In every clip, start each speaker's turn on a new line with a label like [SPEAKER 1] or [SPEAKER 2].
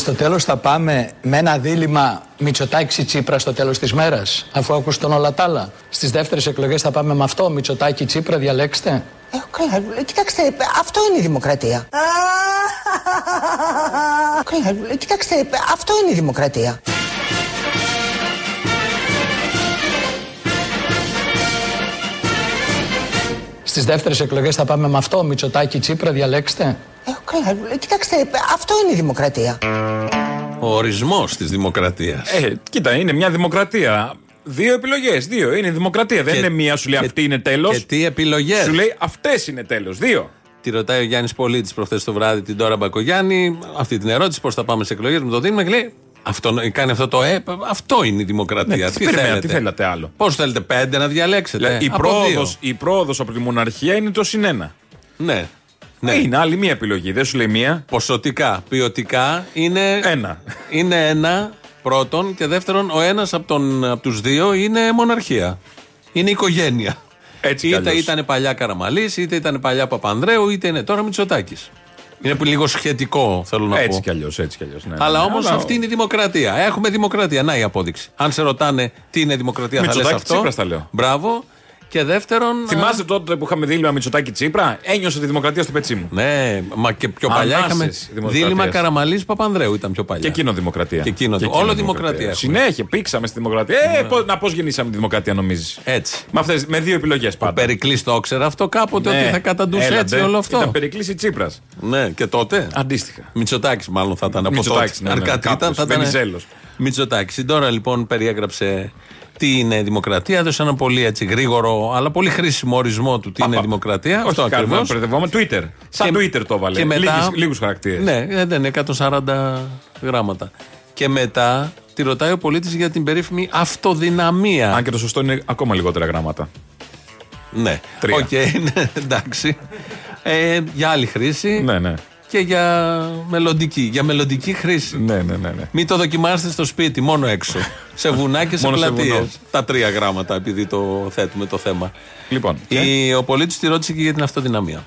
[SPEAKER 1] Και στο τέλος θα πάμε με ένα δίλημα Μητσοτάκη Τσίπρα στο τέλος της μέρας, αφού ακούς τον όλα τα άλλα. Στις δεύτερες εκλογές θα πάμε με αυτό, Μητσοτάκη Τσίπρα, διαλέξτε.
[SPEAKER 2] Ε, καλά, κοιτάξτε, αυτό είναι η δημοκρατία. καλά, κοιτάξτε, αυτό είναι η δημοκρατία.
[SPEAKER 1] Στις δεύτερες εκλογές θα πάμε με αυτό, Μητσοτάκη Τσίπρα, διαλέξτε.
[SPEAKER 2] Ε, καλά, κοιτάξτε, αυτό είναι η δημοκρατία.
[SPEAKER 3] Ο ορισμός της δημοκρατίας.
[SPEAKER 4] Ε, κοίτα, είναι μια δημοκρατία. Δύο επιλογές. Δύο. Είναι δημοκρατία. Δεν
[SPEAKER 3] Και-
[SPEAKER 4] είναι μία, σου λέει
[SPEAKER 3] και-
[SPEAKER 4] αυτή είναι τέλος.
[SPEAKER 3] Και τι επιλογές;
[SPEAKER 4] Σου λέει αυτές είναι τέλος. Δύο.
[SPEAKER 3] Τη ρωτάει ο Γιάννης Πολίτης προχθές το βράδυ την τώρα Μπακογιάννη αυτή την ερώτηση: Πώς θα πάμε σε εκλογές με το Δήμο. Και λέει: αυτό, κάνει αυτό το ε, αυτό είναι η δημοκρατία.
[SPEAKER 4] Ναι,
[SPEAKER 3] τι,
[SPEAKER 4] τι περιμένετε,
[SPEAKER 3] θέλετε;
[SPEAKER 4] τι θέλετε άλλο;
[SPEAKER 3] Πώς θέλετε, πέντε να διαλέξετε;
[SPEAKER 4] Δηλαδή, η
[SPEAKER 3] Από
[SPEAKER 4] πρόοδο
[SPEAKER 3] δύο.
[SPEAKER 4] η πρόοδος από τη μοναρχία είναι το συνένα.
[SPEAKER 3] Ναι. ναι.
[SPEAKER 4] Είναι άλλη μία επιλογή. Δεν σου λέει μία.
[SPEAKER 3] Ποσοτικά, ποιοτικά είναι
[SPEAKER 4] Ένα.
[SPEAKER 3] είναι ένα πρώτον και δεύτερον ο ένας από, τον, από τους δύο είναι μοναρχία. Είναι οικογένεια.
[SPEAKER 4] Έτσι κι
[SPEAKER 3] είτε
[SPEAKER 4] αλλιώς.
[SPEAKER 3] ήταν παλιά Καραμαλής, είτε ήταν παλιά Παπανδρέου, είτε είναι τώρα Μητσοτάκης. Είναι που λίγο σχετικό θέλω να
[SPEAKER 4] Έτσι
[SPEAKER 3] πω.
[SPEAKER 4] κι αλλιώς. Έτσι κι αλλιώς, ναι,
[SPEAKER 3] Αλλά
[SPEAKER 4] ναι,
[SPEAKER 3] όμω αυτή είναι η δημοκρατία. Έχουμε δημοκρατία. Να η απόδειξη. Αν σε ρωτάνε τι είναι δημοκρατία, θα λες
[SPEAKER 4] Μητσοτάκη
[SPEAKER 3] αυτό.
[SPEAKER 4] Τσίπρας τα λέω.
[SPEAKER 3] Μπράβο. Και δεύτερον.
[SPEAKER 4] Θυμάστε τότε που είχαμε δίλημα Μητσοτάκη Τσίπρα, ένιωσα τη δημοκρατία στο πετσί μου.
[SPEAKER 3] Ναι, μα και πιο παλιά
[SPEAKER 4] Ανάσες
[SPEAKER 3] είχαμε
[SPEAKER 4] δημοκρατίας.
[SPEAKER 3] δίλημα Καραμαλής Παπανδρέου ήταν πιο παλιά.
[SPEAKER 4] Και εκείνο δημοκρατία.
[SPEAKER 3] Και εκείνο, όλο δημοκρατία έχουμε.
[SPEAKER 4] Συνέχεια, πήξαμε στη δημοκρατία. Ε, πώς- να πώς γεννήσαμε τη δημοκρατία, νομίζεις;
[SPEAKER 3] Έτσι.
[SPEAKER 4] Με, αυτές, με δύο επιλογές
[SPEAKER 3] Ο
[SPEAKER 4] πάντα.
[SPEAKER 3] Περικλής το ήξερε αυτό κάποτε ότι θα καταντούσε
[SPEAKER 4] Έλατε.
[SPEAKER 3] έτσι όλο αυτό.
[SPEAKER 4] Ήταν Περικλής ή Τσίπρας.
[SPEAKER 3] Ναι, και τότε;
[SPEAKER 4] Αντίστοιχα.
[SPEAKER 3] Μητσοτάκης, μάλλον θα ήταν από τότε.
[SPEAKER 4] Μητσοτάκης, ναι, ναι,
[SPEAKER 3] Αν κάτι
[SPEAKER 4] κάπως,
[SPEAKER 3] ήταν, θα ήταν.
[SPEAKER 4] Βενιζέλος.
[SPEAKER 3] Μητσοτάκης. Τώρα λοιπόν περιέγραψε τι είναι δημοκρατία. Έδωσε ένα πολύ έτσι γρήγορο, αλλά πολύ χρήσιμο ορισμό του τι
[SPEAKER 4] Πα,
[SPEAKER 3] είναι
[SPEAKER 4] πα.
[SPEAKER 3] δημοκρατία.
[SPEAKER 4] Όχι,
[SPEAKER 3] Αυτό
[SPEAKER 4] κάνουμε,
[SPEAKER 3] ακριβώς.
[SPEAKER 4] μπερδευόμαστε. Twitter. Σαν Twitter το έβαλε.
[SPEAKER 3] Και μετά,
[SPEAKER 4] Λίγους χαρακτήρες.
[SPEAKER 3] Ναι, ε, δεν είναι 140 γράμματα. Και μετά τη ρωτάει ο πολίτης για την περίφημη αυτοδυναμία.
[SPEAKER 4] Αν και το σωστό είναι ακόμα λιγότερα γράμματα.
[SPEAKER 3] Ναι,
[SPEAKER 4] Τρία.
[SPEAKER 3] Οκ, ναι, εντάξει. Ε, για άλλη χρήση
[SPEAKER 4] Ναι, ναι.
[SPEAKER 3] Και για μελλοντική. Για μελλοντική χρήση.
[SPEAKER 4] Ναι, ναι, ναι. ναι.
[SPEAKER 3] Μην το δοκιμάσετε στο σπίτι, μόνο έξω. σε βουνά και σε
[SPEAKER 4] Μόνο σε
[SPEAKER 3] πλατείες.
[SPEAKER 4] βουνό.
[SPEAKER 3] Τα τρία γράμματα, επειδή το θέτουμε το θέμα.
[SPEAKER 4] Λοιπόν. και-
[SPEAKER 3] Η, ο πολίτης τη ρώτησε και για την αυτοδυναμία.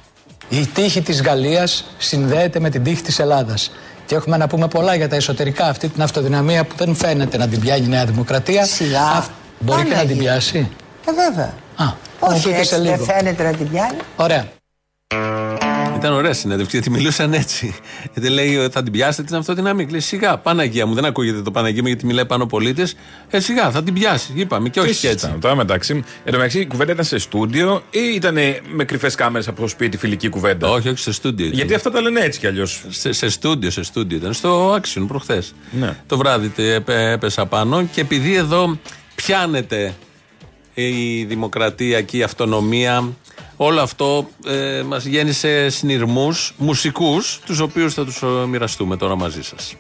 [SPEAKER 1] Η τύχη της Γαλλίας συνδέεται με την τύχη της Ελλάδας. Και έχουμε να πούμε πολλά για τα εσωτερικά, αυτή την αυτοδυναμία που δεν φαίνεται να την πιάνει η Νέα Δημοκρατία.
[SPEAKER 2] Σιγά.
[SPEAKER 1] Αυ- Μπορεί και να την
[SPEAKER 2] Παναγία.
[SPEAKER 1] πιάσει.
[SPEAKER 2] Ε, βέβαια.
[SPEAKER 1] Α, θα μου
[SPEAKER 2] Όχι
[SPEAKER 1] πείτε
[SPEAKER 2] έτσι,
[SPEAKER 1] σε
[SPEAKER 2] δεν
[SPEAKER 1] λίγο.
[SPEAKER 2] φαίνεται να την πιάνει.
[SPEAKER 1] Ωραία.
[SPEAKER 3] Ήταν ωραία συνέντευξη γιατί μιλούσαν έτσι. Γιατί λέει θα την πιάσετε την αυτοδυναμία. Και Λέει σιγά, Παναγία μου, δεν ακούγεται το Παναγία μου γιατί μιλάει πάνω πολίτες. Ε, σιγά, θα την πιάσει. Είπαμε και όχι
[SPEAKER 4] Τι
[SPEAKER 3] και έτσι.
[SPEAKER 4] συζητάμε Τώρα μεταξύ. Εν τω μεταξύ η κουβέντα ήταν σε στούντιο ή ήταν με κρυφές κάμερες από το σπίτι φιλική κουβέντα;
[SPEAKER 3] Όχι, όχι, σε στούντιο. ήταν.
[SPEAKER 4] Γιατί αυτά τα λένε έτσι κι αλλιώς.
[SPEAKER 3] Σε, σε στούντιο, σε στούντιο ήταν. Στο Action προχθές.
[SPEAKER 4] Ναι.
[SPEAKER 3] Το βράδυ τε- έπε- έπεσα πάνω και επειδή εδώ πιάνεται η δημοκρατία και η αυτονομία, όλο αυτό ε, μας γέννησε συνειρμούς μουσικούς, τους οποίους θα τους ε, μοιραστούμε τώρα μαζί σας.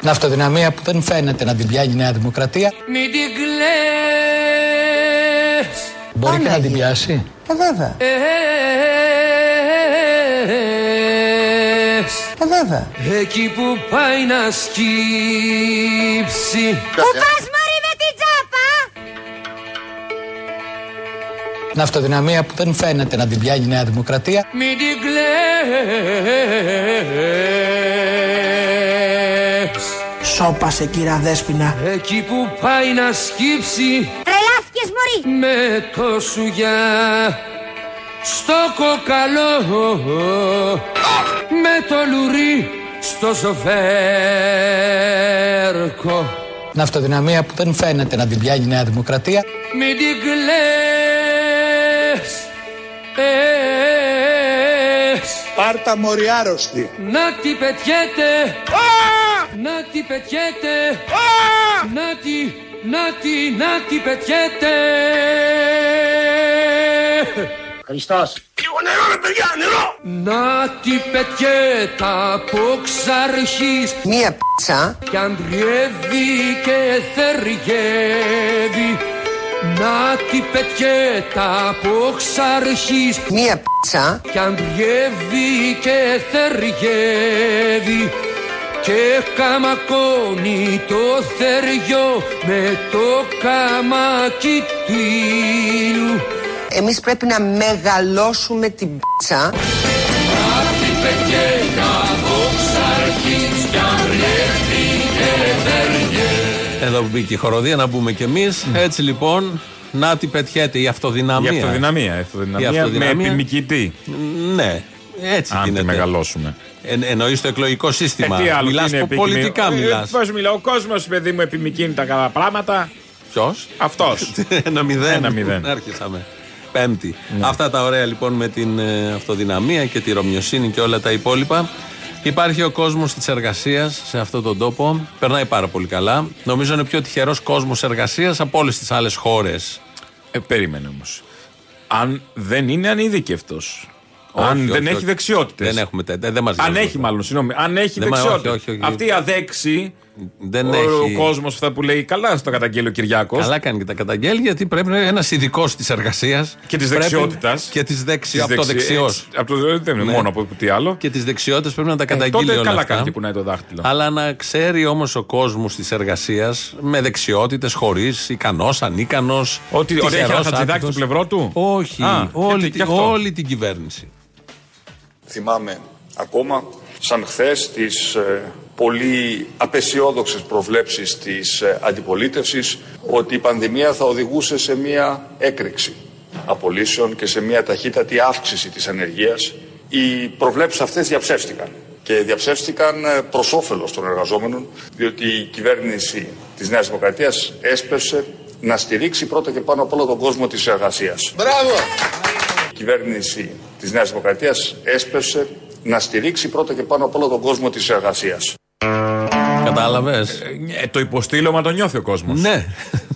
[SPEAKER 1] Την αυτοδυναμία που δεν φαίνεται να την πιάνει η Νέα Δημοκρατία.
[SPEAKER 5] Μην την κλαις
[SPEAKER 1] Μπορεί και να την
[SPEAKER 2] Παναγία.
[SPEAKER 1] πιάσει.
[SPEAKER 2] Ε, βέβαια.
[SPEAKER 5] Ες.
[SPEAKER 2] Ε, βέβαια.
[SPEAKER 5] Εκεί που πάει να σκύψει
[SPEAKER 1] Την αυτοδυναμία που δεν φαίνεται να την πιάνει η Νέα Δημοκρατία.
[SPEAKER 5] Μην την κλαις
[SPEAKER 2] Σώπασε κύρα Δέσποινα.
[SPEAKER 5] Εκεί που πάει να σκύψει
[SPEAKER 6] Τρελάθηκες μωρή
[SPEAKER 5] Με το σουγιά Στο κοκαλό Με το λουρί Στο ζοβέρκο
[SPEAKER 1] Την αυτοδυναμία που δεν φαίνεται να την πιάνει η Νέα Δημοκρατία.
[SPEAKER 5] Μην την κλαις Ες.
[SPEAKER 7] Πάρτα μωρή άρρωστη.
[SPEAKER 5] Να τη πετιέται. Να τη πετιέται. Να τη, να τη, να τη πετιέται. Να τη πετιέται από ξαρχής
[SPEAKER 2] Μία πίτσα.
[SPEAKER 5] κι αντριεύει και θεριεύει Να τη πετιέται από ξαρχής
[SPEAKER 2] Μία πίτσα.
[SPEAKER 5] κι αντριεύει και θεριεύει και καμακώνει το θεριό με το καμάκι του.
[SPEAKER 2] Εμείς πρέπει να μεγαλώσουμε την πίτσα.
[SPEAKER 5] Να την πετιέται
[SPEAKER 3] Εδώ που μπήκε η χοροδία, να μπούμε κι εμείς. Έτσι λοιπόν, να τι πετιέται η αυτοδυναμία.
[SPEAKER 4] Η αυτοδυναμία. Η αυτοδυναμία,
[SPEAKER 3] Η αυτοδυναμία.
[SPEAKER 4] με επιμικητή.
[SPEAKER 3] Ναι, έτσι
[SPEAKER 4] Αν τη
[SPEAKER 3] γίνεται.
[SPEAKER 4] μεγαλώσουμε.
[SPEAKER 3] Εν, εννοείς το εκλογικό σύστημα.
[SPEAKER 4] Ε, τι άλλο,
[SPEAKER 3] Μιλάς
[SPEAKER 4] τι είναι
[SPEAKER 3] που πολιτικά
[SPEAKER 4] επικοινωνία.
[SPEAKER 3] μιλάς.
[SPEAKER 4] Ε, Πώς μιλάω, ο κόσμος, παιδί μου, επιμικίνει τα καλά πράγματα.
[SPEAKER 3] Ποιος;
[SPEAKER 4] Αυτός.
[SPEAKER 3] Ένα μηδέν.
[SPEAKER 4] Ένα μηδέν.
[SPEAKER 3] Άρχισαμε. Πέμπτη. Αυτά τα ωραία λοιπόν με την ε, αυτοδυναμία και τη ρωμιοσύνη και όλα τα υπόλοιπα. Υπάρχει ο κόσμος της εργασίας σε αυτόν τον τόπο. Περνάει πάρα πολύ καλά. Νομίζω είναι πιο τυχερός κόσμος εργασίας από όλες τις άλλες χώρες.
[SPEAKER 4] Ε, περίμενε όμως. Αν δεν είναι ανειδίκευτο. Αν
[SPEAKER 3] Όχι,
[SPEAKER 4] δεν
[SPEAKER 3] όχι,
[SPEAKER 4] έχει
[SPEAKER 3] όχι.
[SPEAKER 4] δεξιότητες.
[SPEAKER 3] Δεν έχουμε τέτοια. Δεν μας
[SPEAKER 4] Αν
[SPEAKER 3] νοιάζει
[SPEAKER 4] έχει,
[SPEAKER 3] αυτό.
[SPEAKER 4] μάλλον, συγγνώμη. Αν έχει
[SPEAKER 3] Δεν, μα-
[SPEAKER 4] δεξιότητες.
[SPEAKER 3] όχι, όχι, όχι.
[SPEAKER 4] Αυτή η αδέξη.
[SPEAKER 3] Δεν
[SPEAKER 4] ο,
[SPEAKER 3] έχει.
[SPEAKER 4] ο κόσμος αυτά που λέει καλά στο καταγγέλει ο Κυριάκος.
[SPEAKER 3] Καλά κάνει και τα καταγγέλει γιατί πρέπει να είναι ένας ειδικός της εργασίας.
[SPEAKER 4] Και της δεξιότητας.
[SPEAKER 3] Και της δεξιότητα. Από το δεξιός.
[SPEAKER 4] Από το δεν είναι
[SPEAKER 3] Ναι.
[SPEAKER 4] μόνο από τι άλλο.
[SPEAKER 3] Και τις δεξιότητες πρέπει να τα
[SPEAKER 4] Ε,
[SPEAKER 3] καταγγείλει
[SPEAKER 4] τότε
[SPEAKER 3] όλα
[SPEAKER 4] καλά
[SPEAKER 3] αυτά.
[SPEAKER 4] κάνει και κουνάει το δάχτυλο.
[SPEAKER 3] Αλλά να ξέρει όμως ο κόσμος της εργασίας με δεξιότητες, χωρίς, ικανός, ανίκανος.
[SPEAKER 4] Ότι, ότι έχει ένα χατζηδάκι στο πλευρό του;
[SPEAKER 3] Όχι.
[SPEAKER 4] Α,
[SPEAKER 3] όλη,
[SPEAKER 4] γιατί
[SPEAKER 3] τη-
[SPEAKER 4] και αυτό.
[SPEAKER 3] όλη την κυβέρνηση.
[SPEAKER 6] Θυμάμαι ακόμα σαν χθες τις ε, πολύ απεσιόδοξες προβλέψεις της ε, αντιπολίτευσης ότι η πανδημία θα οδηγούσε σε μια έκρηξη απολύσεων και σε μια ταχύτατη αύξηση της ανεργίας. Οι προβλέψεις αυτές διαψεύστηκαν και διαψεύστηκαν ε, προς όφελος των εργαζόμενων διότι η κυβέρνηση της Νέας Δημοκρατίας έσπευσε να στηρίξει πρώτα και πάνω απ' όλο τον κόσμο της εργασίας.
[SPEAKER 7] Μπράβο!
[SPEAKER 6] Η κυβέρνηση της Νέας Δημοκρατίας έσπευσε να στηρίξει πρώτα και πάνω απ' όλο τον κόσμο της εργασίας.
[SPEAKER 3] Κατάλαβες;
[SPEAKER 4] Ε, το υποστήλωμα το νιώθει ο κόσμος.
[SPEAKER 3] ναι.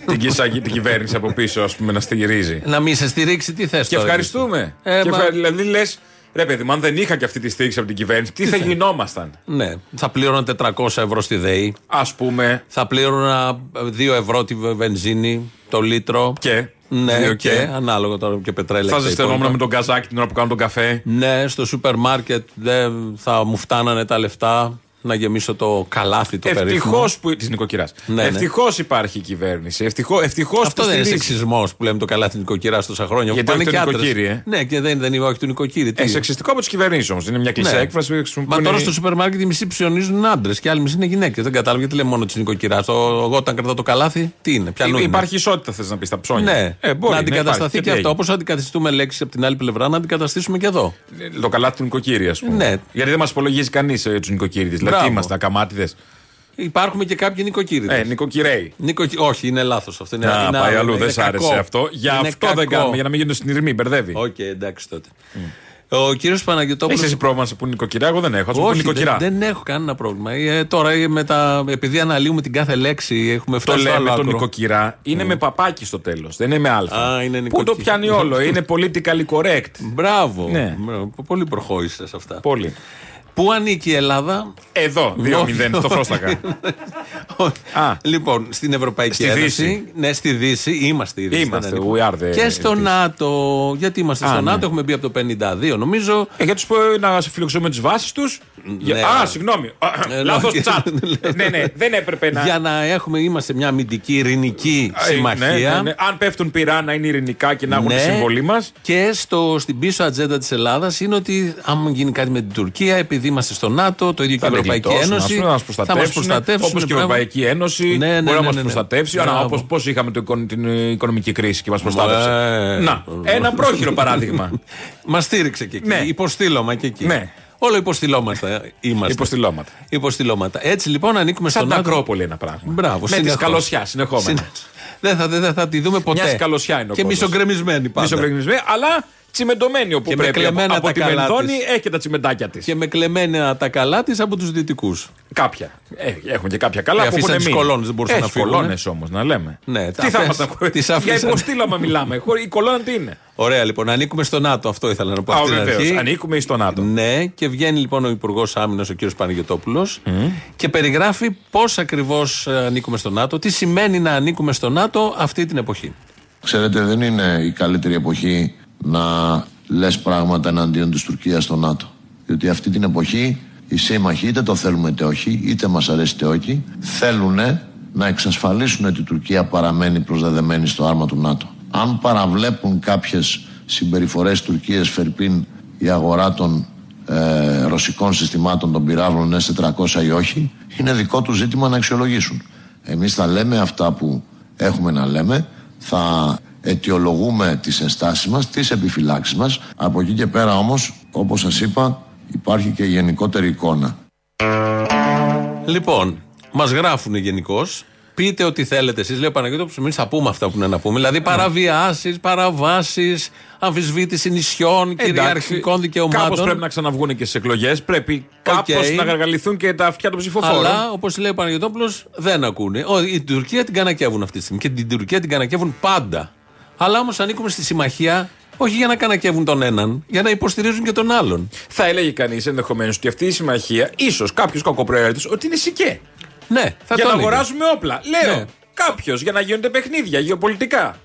[SPEAKER 4] την, κυσαγή- την κυβέρνηση από πίσω, ας πούμε, να στηρίζει.
[SPEAKER 3] να μην σε στηρίξει, τι θες
[SPEAKER 4] Και ευχαριστούμε.
[SPEAKER 3] Ε,
[SPEAKER 4] και
[SPEAKER 3] μα-
[SPEAKER 4] ευχα- Δηλαδή λες, ρε παιδί μου, αν δεν είχα και αυτή τη στήριξη από την κυβέρνηση, τι, θα γινόμασταν;
[SPEAKER 3] Ναι. Θα πλήρωνα 400 ευρώ στη ΔΕΗ.
[SPEAKER 4] Α πούμε.
[SPEAKER 3] Θα πλήρωνα 2 ευρώ τη βενζίνη, το λίτρο.
[SPEAKER 4] Και.
[SPEAKER 3] Ναι,
[SPEAKER 4] Δύο
[SPEAKER 3] και, ανάλογα τώρα και πετρέλαια.
[SPEAKER 4] Θα
[SPEAKER 3] και τα
[SPEAKER 4] ζεσθενόμουν
[SPEAKER 3] υπόλοιπα.
[SPEAKER 4] με τον καζάκι την ώρα που κάνω τον καφέ.
[SPEAKER 3] Ναι, στο σούπερ μάρκετ δεν θα μου φτάνανε τα λεφτά να γεμίσω το καλάθι το περίφημο.
[SPEAKER 4] Ευτυχώς που. της νοικοκυράς.
[SPEAKER 3] Ναι, ναι.
[SPEAKER 4] Ευτυχώς υπάρχει η κυβέρνηση. Ευτυχώ ευτυχώς
[SPEAKER 3] Αυτό
[SPEAKER 4] που
[SPEAKER 3] δεν είναι
[SPEAKER 4] στηρίζει.
[SPEAKER 3] σεξισμός που λέμε το καλάθι νοικοκυράς τόσα χρόνια.
[SPEAKER 4] Γιατί
[SPEAKER 3] που πάνε
[SPEAKER 4] όχι το
[SPEAKER 3] και άντρες.
[SPEAKER 4] νοικοκύρι, ε.
[SPEAKER 3] Ναι, και δεν, δεν είναι όχι του νοικοκύρι. Τι
[SPEAKER 4] Ε,
[SPEAKER 3] είναι.
[SPEAKER 4] σεξιστικό από τις κυβερνήσεις όμως. Είναι μια κλεισέ
[SPEAKER 3] Ναι.
[SPEAKER 4] έκφραση που
[SPEAKER 3] Μα
[SPEAKER 4] χρησιμοποιούν.
[SPEAKER 3] τώρα στο σούπερ μάρκετ οι μισοί ψιονίζουν άντρες και άλλοι μισοί είναι γυναίκες. Δεν κατάλαβα γιατί λέμε μόνο της νοικοκυράς. Εγώ όταν κρατάω το καλάθι, τι είναι, πιανού είναι.
[SPEAKER 4] Υπάρχει ισότητα, θες να πεις στα ψώνια.
[SPEAKER 3] Ναι,
[SPEAKER 4] ε, μπορεί,
[SPEAKER 3] να αντικατασταθεί
[SPEAKER 4] υπάρχει.
[SPEAKER 3] και,
[SPEAKER 4] τι
[SPEAKER 3] αυτό.
[SPEAKER 4] έγινε.
[SPEAKER 3] Όπως αντικαθιστούμε λέξεις από την άλλη πλευρά, να αντικαταστήσουμε και εδώ.
[SPEAKER 4] Το καλάθι του νοικοκύρη, ας πούμε.
[SPEAKER 3] Ναι.
[SPEAKER 4] Γιατί δεν μας υπολογίζει κανείς ε, τους νοικοκύριδες. Δηλαδή,
[SPEAKER 3] Μπράβο.
[SPEAKER 4] τι είμαστε, ακαμάτιδες.
[SPEAKER 3] Υπάρχουν και κάποιοι νοικοκύριδες.
[SPEAKER 4] Ε, νοικοκυρέοι.
[SPEAKER 3] Νοικοκυ... Όχι, είναι λάθος αυτό. Είναι,
[SPEAKER 4] Να
[SPEAKER 3] είναι
[SPEAKER 4] πάει
[SPEAKER 3] άλλο,
[SPEAKER 4] αλλού,
[SPEAKER 3] είναι
[SPEAKER 4] δεν σ' άρεσε
[SPEAKER 3] κακό.
[SPEAKER 4] αυτό. Για
[SPEAKER 3] Είναι
[SPEAKER 4] αυτό δεν
[SPEAKER 3] κακό.
[SPEAKER 4] κάνουμε, για να μην γίνουν συνειρμοί, μπερδεύει.
[SPEAKER 3] Οκ, εντάξει τότε. Ο κύριος
[SPEAKER 4] Έχεις
[SPEAKER 3] Παναγιώτοπουλο.
[SPEAKER 4] εσύ πρόβλημα να σε πούνε νοικοκυρά, εγώ δεν έχω. Α πούμε
[SPEAKER 3] Όχι,
[SPEAKER 4] νοικοκυρά.
[SPEAKER 3] δεν, δεν έχω κανένα πρόβλημα. Ε, τώρα ε, με τα, επειδή αναλύουμε την κάθε λέξη, έχουμε
[SPEAKER 4] Το
[SPEAKER 3] φτάσει στο άλλο
[SPEAKER 4] λέμε το
[SPEAKER 3] άκρο.
[SPEAKER 4] νοικοκυρά. Είναι με παπάκι στο τέλος. Δεν είναι με άλφα.
[SPEAKER 3] Α, είναι
[SPEAKER 4] Πού το
[SPEAKER 3] νοικοκυ-
[SPEAKER 4] πιάνει όλο. Είναι politically correct.
[SPEAKER 3] Μπράβο.
[SPEAKER 4] Ναι.
[SPEAKER 3] Μπράβο. Πολύ προχώρησες σε αυτά.
[SPEAKER 4] Πολύ.
[SPEAKER 3] Πού ανήκει η Ελλάδα,
[SPEAKER 4] Εδώ, 2-0
[SPEAKER 3] Όχι.
[SPEAKER 4] στο Φρόστακα. Α.
[SPEAKER 3] λοιπόν, στην Ευρωπαϊκή
[SPEAKER 4] Στη
[SPEAKER 3] Ένωση.
[SPEAKER 4] Δύση.
[SPEAKER 3] Ναι, στη Δύση. Είμαστε η Δύση.
[SPEAKER 4] Είμαστε,
[SPEAKER 3] δεν ανήκουμε.
[SPEAKER 4] we are the
[SPEAKER 3] Και στο
[SPEAKER 4] Δύση.
[SPEAKER 3] ΝΑΤΟ. Γιατί είμαστε
[SPEAKER 4] Α,
[SPEAKER 3] στο
[SPEAKER 4] ναι.
[SPEAKER 3] ΝΑΤΟ, έχουμε μπει από το 52, νομίζω.
[SPEAKER 4] Ε, για τους πω να σε φιλοξενούμε τις βάσεις τους.
[SPEAKER 3] Ναι.
[SPEAKER 4] Α, συγγνώμη.
[SPEAKER 3] Ε,
[SPEAKER 4] Λάθος
[SPEAKER 3] ναι.
[SPEAKER 4] τσάτ. ναι, ναι, δεν έπρεπε να.
[SPEAKER 3] Για να έχουμε, είμαστε μια αμυντική ειρηνική
[SPEAKER 4] Ε,
[SPEAKER 3] συμμαχία.
[SPEAKER 4] ναι, ναι, ναι. Αν πέφτουν πυρά να είναι ειρηνικά και να έχουν
[SPEAKER 3] Ναι.
[SPEAKER 4] τη συμβολή μας.
[SPEAKER 3] Και στο, στην πίσω ατζέντα της Ελλάδας είναι ότι άμα γίνει κάτι με την Τουρκία, επειδή είμαστε στο ΝΑΤΟ, το ίδιο και η Ευρωπαϊκή Ένωση.
[SPEAKER 4] Να μας
[SPEAKER 3] θα μας
[SPEAKER 4] προστατεύσουν.
[SPEAKER 3] προστατεύσουν.
[SPEAKER 4] Όπως και η
[SPEAKER 3] μπράβο.
[SPEAKER 4] Ευρωπαϊκή Ένωση
[SPEAKER 3] Ναι, ναι,
[SPEAKER 4] μπορεί να
[SPEAKER 3] ναι,
[SPEAKER 4] μας
[SPEAKER 3] ναι, ναι.
[SPEAKER 4] προστατεύσει.
[SPEAKER 3] Μπράβο.
[SPEAKER 4] Όπως πώς είχαμε το εικο- την ε, οικονομική κρίση και μας προστάτευσε.
[SPEAKER 3] Ε,
[SPEAKER 4] Να, ένα πρόχειρο παράδειγμα.
[SPEAKER 3] Μας στήριξε και εκεί.
[SPEAKER 4] Ναι.
[SPEAKER 3] Υποστήλωμα και εκεί.
[SPEAKER 4] Ναι.
[SPEAKER 3] Όλο υποστηλώματα είμαστε.
[SPEAKER 4] Υποστηλώματα.
[SPEAKER 3] Υποστηλώματα. Έτσι λοιπόν ανήκουμε
[SPEAKER 4] Σαν
[SPEAKER 3] στον
[SPEAKER 4] την
[SPEAKER 3] ΝΑΤΟ.
[SPEAKER 4] Ακρόπολη ένα πράγμα.
[SPEAKER 3] Μπράβο,
[SPEAKER 4] Με τη
[SPEAKER 3] συνεχώς.
[SPEAKER 4] σκαλωσιά συνεχόμενα.
[SPEAKER 3] Συνε- Δεν θα, δεν θα τη δούμε ποτέ.
[SPEAKER 4] Μια σκαλωσιά είναι ο
[SPEAKER 3] Και
[SPEAKER 4] κόσμος.
[SPEAKER 3] μισογκρεμισμένη πάντα.
[SPEAKER 4] Μισογκρεμισμένη, αλλά τσιμεντωμένη όπου
[SPEAKER 3] Και με
[SPEAKER 4] πρέπει. Από,
[SPEAKER 3] κλεμμένα
[SPEAKER 4] από
[SPEAKER 3] τα
[SPEAKER 4] τη
[SPEAKER 3] καλά
[SPEAKER 4] Μενδόνη
[SPEAKER 3] της.
[SPEAKER 4] έχει και τα τσιμεντάκια της.
[SPEAKER 3] Και με κλεμμένα τα καλά της από τους δυτικούς.
[SPEAKER 4] Κάποια. Ε, έχουμε και κάποια καλά
[SPEAKER 3] Ε,
[SPEAKER 4] που
[SPEAKER 3] αφήσαν
[SPEAKER 4] έχουν
[SPEAKER 3] τις
[SPEAKER 4] μείνει.
[SPEAKER 3] κολόνες, δεν μπορούσαν
[SPEAKER 4] Έχει
[SPEAKER 3] να φύγουν,
[SPEAKER 4] κολόνες όμως, να λέμε.
[SPEAKER 3] Ναι,
[SPEAKER 4] τι
[SPEAKER 3] τα
[SPEAKER 4] θα
[SPEAKER 3] αφές-
[SPEAKER 4] ήμασταν.
[SPEAKER 3] τις
[SPEAKER 4] Για
[SPEAKER 3] αφήσαν.
[SPEAKER 4] υποστήλωμα μιλάμε. Χωρί- Η κολόνα τι είναι;
[SPEAKER 3] Ωραία λοιπόν, ανήκουμε στο ΝΑΤΟ. Αυτό ήθελα να πω
[SPEAKER 4] Α,
[SPEAKER 3] αυτή την
[SPEAKER 4] βεβαίως.
[SPEAKER 3] αρχή.
[SPEAKER 4] Ανήκουμε στο ΝΑΤΟ.
[SPEAKER 3] Ναι, και βγαίνει λοιπόν ο Υπουργός Άμυνας, ο κ. Παναγιοτόπουλο, και περιγράφει πώς ακριβώς ανήκουμε στο ΝΑΤΟ, τι σημαίνει να ανήκουμε στο ΝΑΤΟ αυτή την εποχή.
[SPEAKER 8] Ξέρετε, δεν είναι η καλύτερη εποχή να λες πράγματα εναντίον της Τουρκίας στο ΝΑΤΟ. Διότι αυτή την εποχή οι σύμμαχοι είτε το θέλουμε είτε όχι, είτε μας αρέσει είτε όχι, θέλουν να εξασφαλίσουν ότι η Τουρκία παραμένει προσδεδεμένη στο άρμα του ΝΑΤΟ. Αν παραβλέπουν κάποιες συμπεριφορές Τουρκίας Φερπίν η αγορά των ε, ρωσικών συστημάτων των πυράβλων S400 ή όχι, είναι δικό τους ζήτημα να αξιολογήσουν. Εμείς θα λέμε αυτά που έχουμε να λέμε, θα αιτιολογούμε τις ενστάσεις μας, τις επιφυλάξεις μας. Από εκεί και πέρα όμως, όπως σας είπα, υπάρχει και η γενικότερη εικόνα.
[SPEAKER 3] Λοιπόν, μας γράφουν γενικώς. Πείτε ό,τι θέλετε εσείς, λέει ο Παναγιώτοπουλος. Εμείς θα πούμε αυτά που είναι να πούμε. Δηλαδή παραβιάσεις, παραβάσεις, αμφισβήτηση νησιών, κυριαρχικών δικαιωμάτων.
[SPEAKER 4] Κάπως πρέπει να ξαναβγούν και στις εκλογές. Πρέπει κάπως να γαργαληθούν και τα αυτιά των ψηφοφόρων.
[SPEAKER 3] Αλλά, όπως λέει ο Παναγιώτοπουλος, δεν ακούνε. Ο, η Τουρκία την κανακεύουν αυτή τη στιγμή. Και την Τουρκία την κανακεύουν πάντα. Αλλά όμως ανήκουμε στη συμμαχία όχι για να κανακεύουν τον έναν, για να υποστηρίζουν και τον άλλον.
[SPEAKER 4] Θα έλεγε κανείς ενδεχομένως ότι αυτή η συμμαχία, ίσως κάποιος κακοπροαίρετος, ότι είναι σικέ.
[SPEAKER 3] Ναι, θα
[SPEAKER 4] για
[SPEAKER 3] το
[SPEAKER 4] να
[SPEAKER 3] έλεγε.
[SPEAKER 4] αγοράζουμε όπλα. Λέω.
[SPEAKER 3] Ναι.
[SPEAKER 4] Κάποιος για να γίνονται παιχνίδια γεωπολιτικά.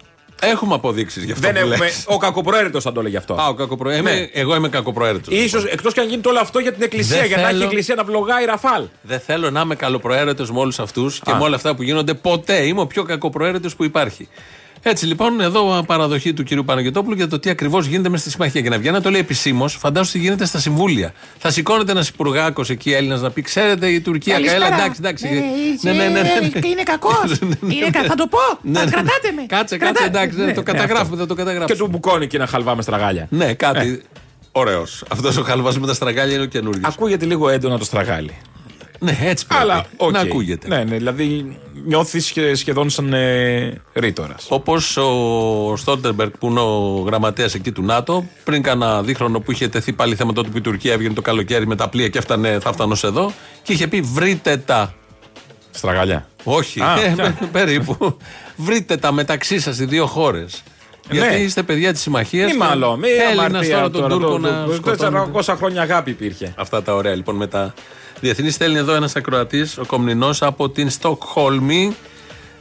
[SPEAKER 3] Έχουμε αποδείξεις γι' αυτό.
[SPEAKER 4] Δεν
[SPEAKER 3] που
[SPEAKER 4] έχουμε.
[SPEAKER 3] λες.
[SPEAKER 4] Ο κακοπροαίρετος θα το έλεγε αυτό.
[SPEAKER 3] Α, ο κακοπροέ...
[SPEAKER 4] Ναι.
[SPEAKER 3] Είμαι- Εγώ είμαι κακοπροαίρετος.
[SPEAKER 4] σω εκτός και αν γίνεται όλο αυτό για την εκκλησία.
[SPEAKER 3] Δεν
[SPEAKER 4] για να έχει η
[SPEAKER 3] θέλω-
[SPEAKER 4] εκκλησία να βλογάει ραφάλ.
[SPEAKER 3] Δεν θέλω να είμαι καλοπροαίρετος με όλους αυτούς και
[SPEAKER 4] Α.
[SPEAKER 3] με όλα αυτά που γίνονται. Ποτέ είμαι ο πιο κακοπροαίρετος που υπάρχει. Έτσι λοιπόν, εδώ παραδοχή του κυρίου Παναγιώτοπουλου για το τι ακριβώς γίνεται μες στη συμμαχία. Και να βγαίνει να το λέει επισήμως, φαντάζομαι τι γίνεται στα συμβούλια. Θα σηκώνεται ένας υπουργάκος εκεί Έλληνας να πει: Ξέρετε, η Τουρκία. Έλα, εντάξει, εντάξει. Ναι, ναι, ναι, ναι.
[SPEAKER 9] Είναι κακός. Θα το πω.
[SPEAKER 3] Ναι,
[SPEAKER 9] Θα
[SPEAKER 3] ναι.
[SPEAKER 9] κρατάτε με.
[SPEAKER 3] Κάτσε,
[SPEAKER 9] Κρατάτε.
[SPEAKER 3] κάτσε, εντάξει,
[SPEAKER 9] Ναι.
[SPEAKER 3] το καταγράφουμε, θα το
[SPEAKER 4] Και
[SPEAKER 3] καταγράψουμε.
[SPEAKER 4] του μπουκώνει και ένα χαλβά με στραγάλια.
[SPEAKER 3] Ναι, κάτι. Ωραίος. Αυτός ο χαλβά με τα στραγάλια είναι ο καινούριος.
[SPEAKER 4] Ακούγεται λίγο έντονα το στραγάλι.
[SPEAKER 3] Ναι, έτσι πρέπει.
[SPEAKER 4] Αλλά οκ.
[SPEAKER 3] να ακούγεται.
[SPEAKER 4] Ναι, ναι, δηλαδή νιώθεις σχεδόν σαν ε, ρήτορας.
[SPEAKER 3] Όπως ο Στόλτερμπεργκ που είναι ο γραμματέας εκεί του ΝΑΤΟ, πριν κάνα δίχρονο που είχε τεθεί πάλι θέμα τότε που η Τουρκία έβγαινε το καλοκαίρι με τα πλοία και έφτανε, θα φτάνω σε εδώ, και είχε πει βρείτε τα.
[SPEAKER 4] Στραγάλια.
[SPEAKER 3] Όχι,
[SPEAKER 4] Α,
[SPEAKER 3] ε,
[SPEAKER 4] ποια;
[SPEAKER 3] περίπου. βρείτε τα μεταξύ σας οι δύο χώρες. Γιατί είστε παιδιά της συμμαχίας.
[SPEAKER 4] Μη μάλλον, μη
[SPEAKER 3] Έλληνας
[SPEAKER 4] αμαρτία
[SPEAKER 3] τώρα τον
[SPEAKER 4] τώρα,
[SPEAKER 3] Τούρκο
[SPEAKER 4] το-
[SPEAKER 3] να
[SPEAKER 4] το-
[SPEAKER 3] σκοτώνεται.
[SPEAKER 4] 400 χρόνια αγάπη υπήρχε.
[SPEAKER 3] Αυτά τα ωραία λοιπόν με τα διεθνής. Στέλνει εδώ ένας ακροατής, ο Κομνηνός από την Στοκχόλμη.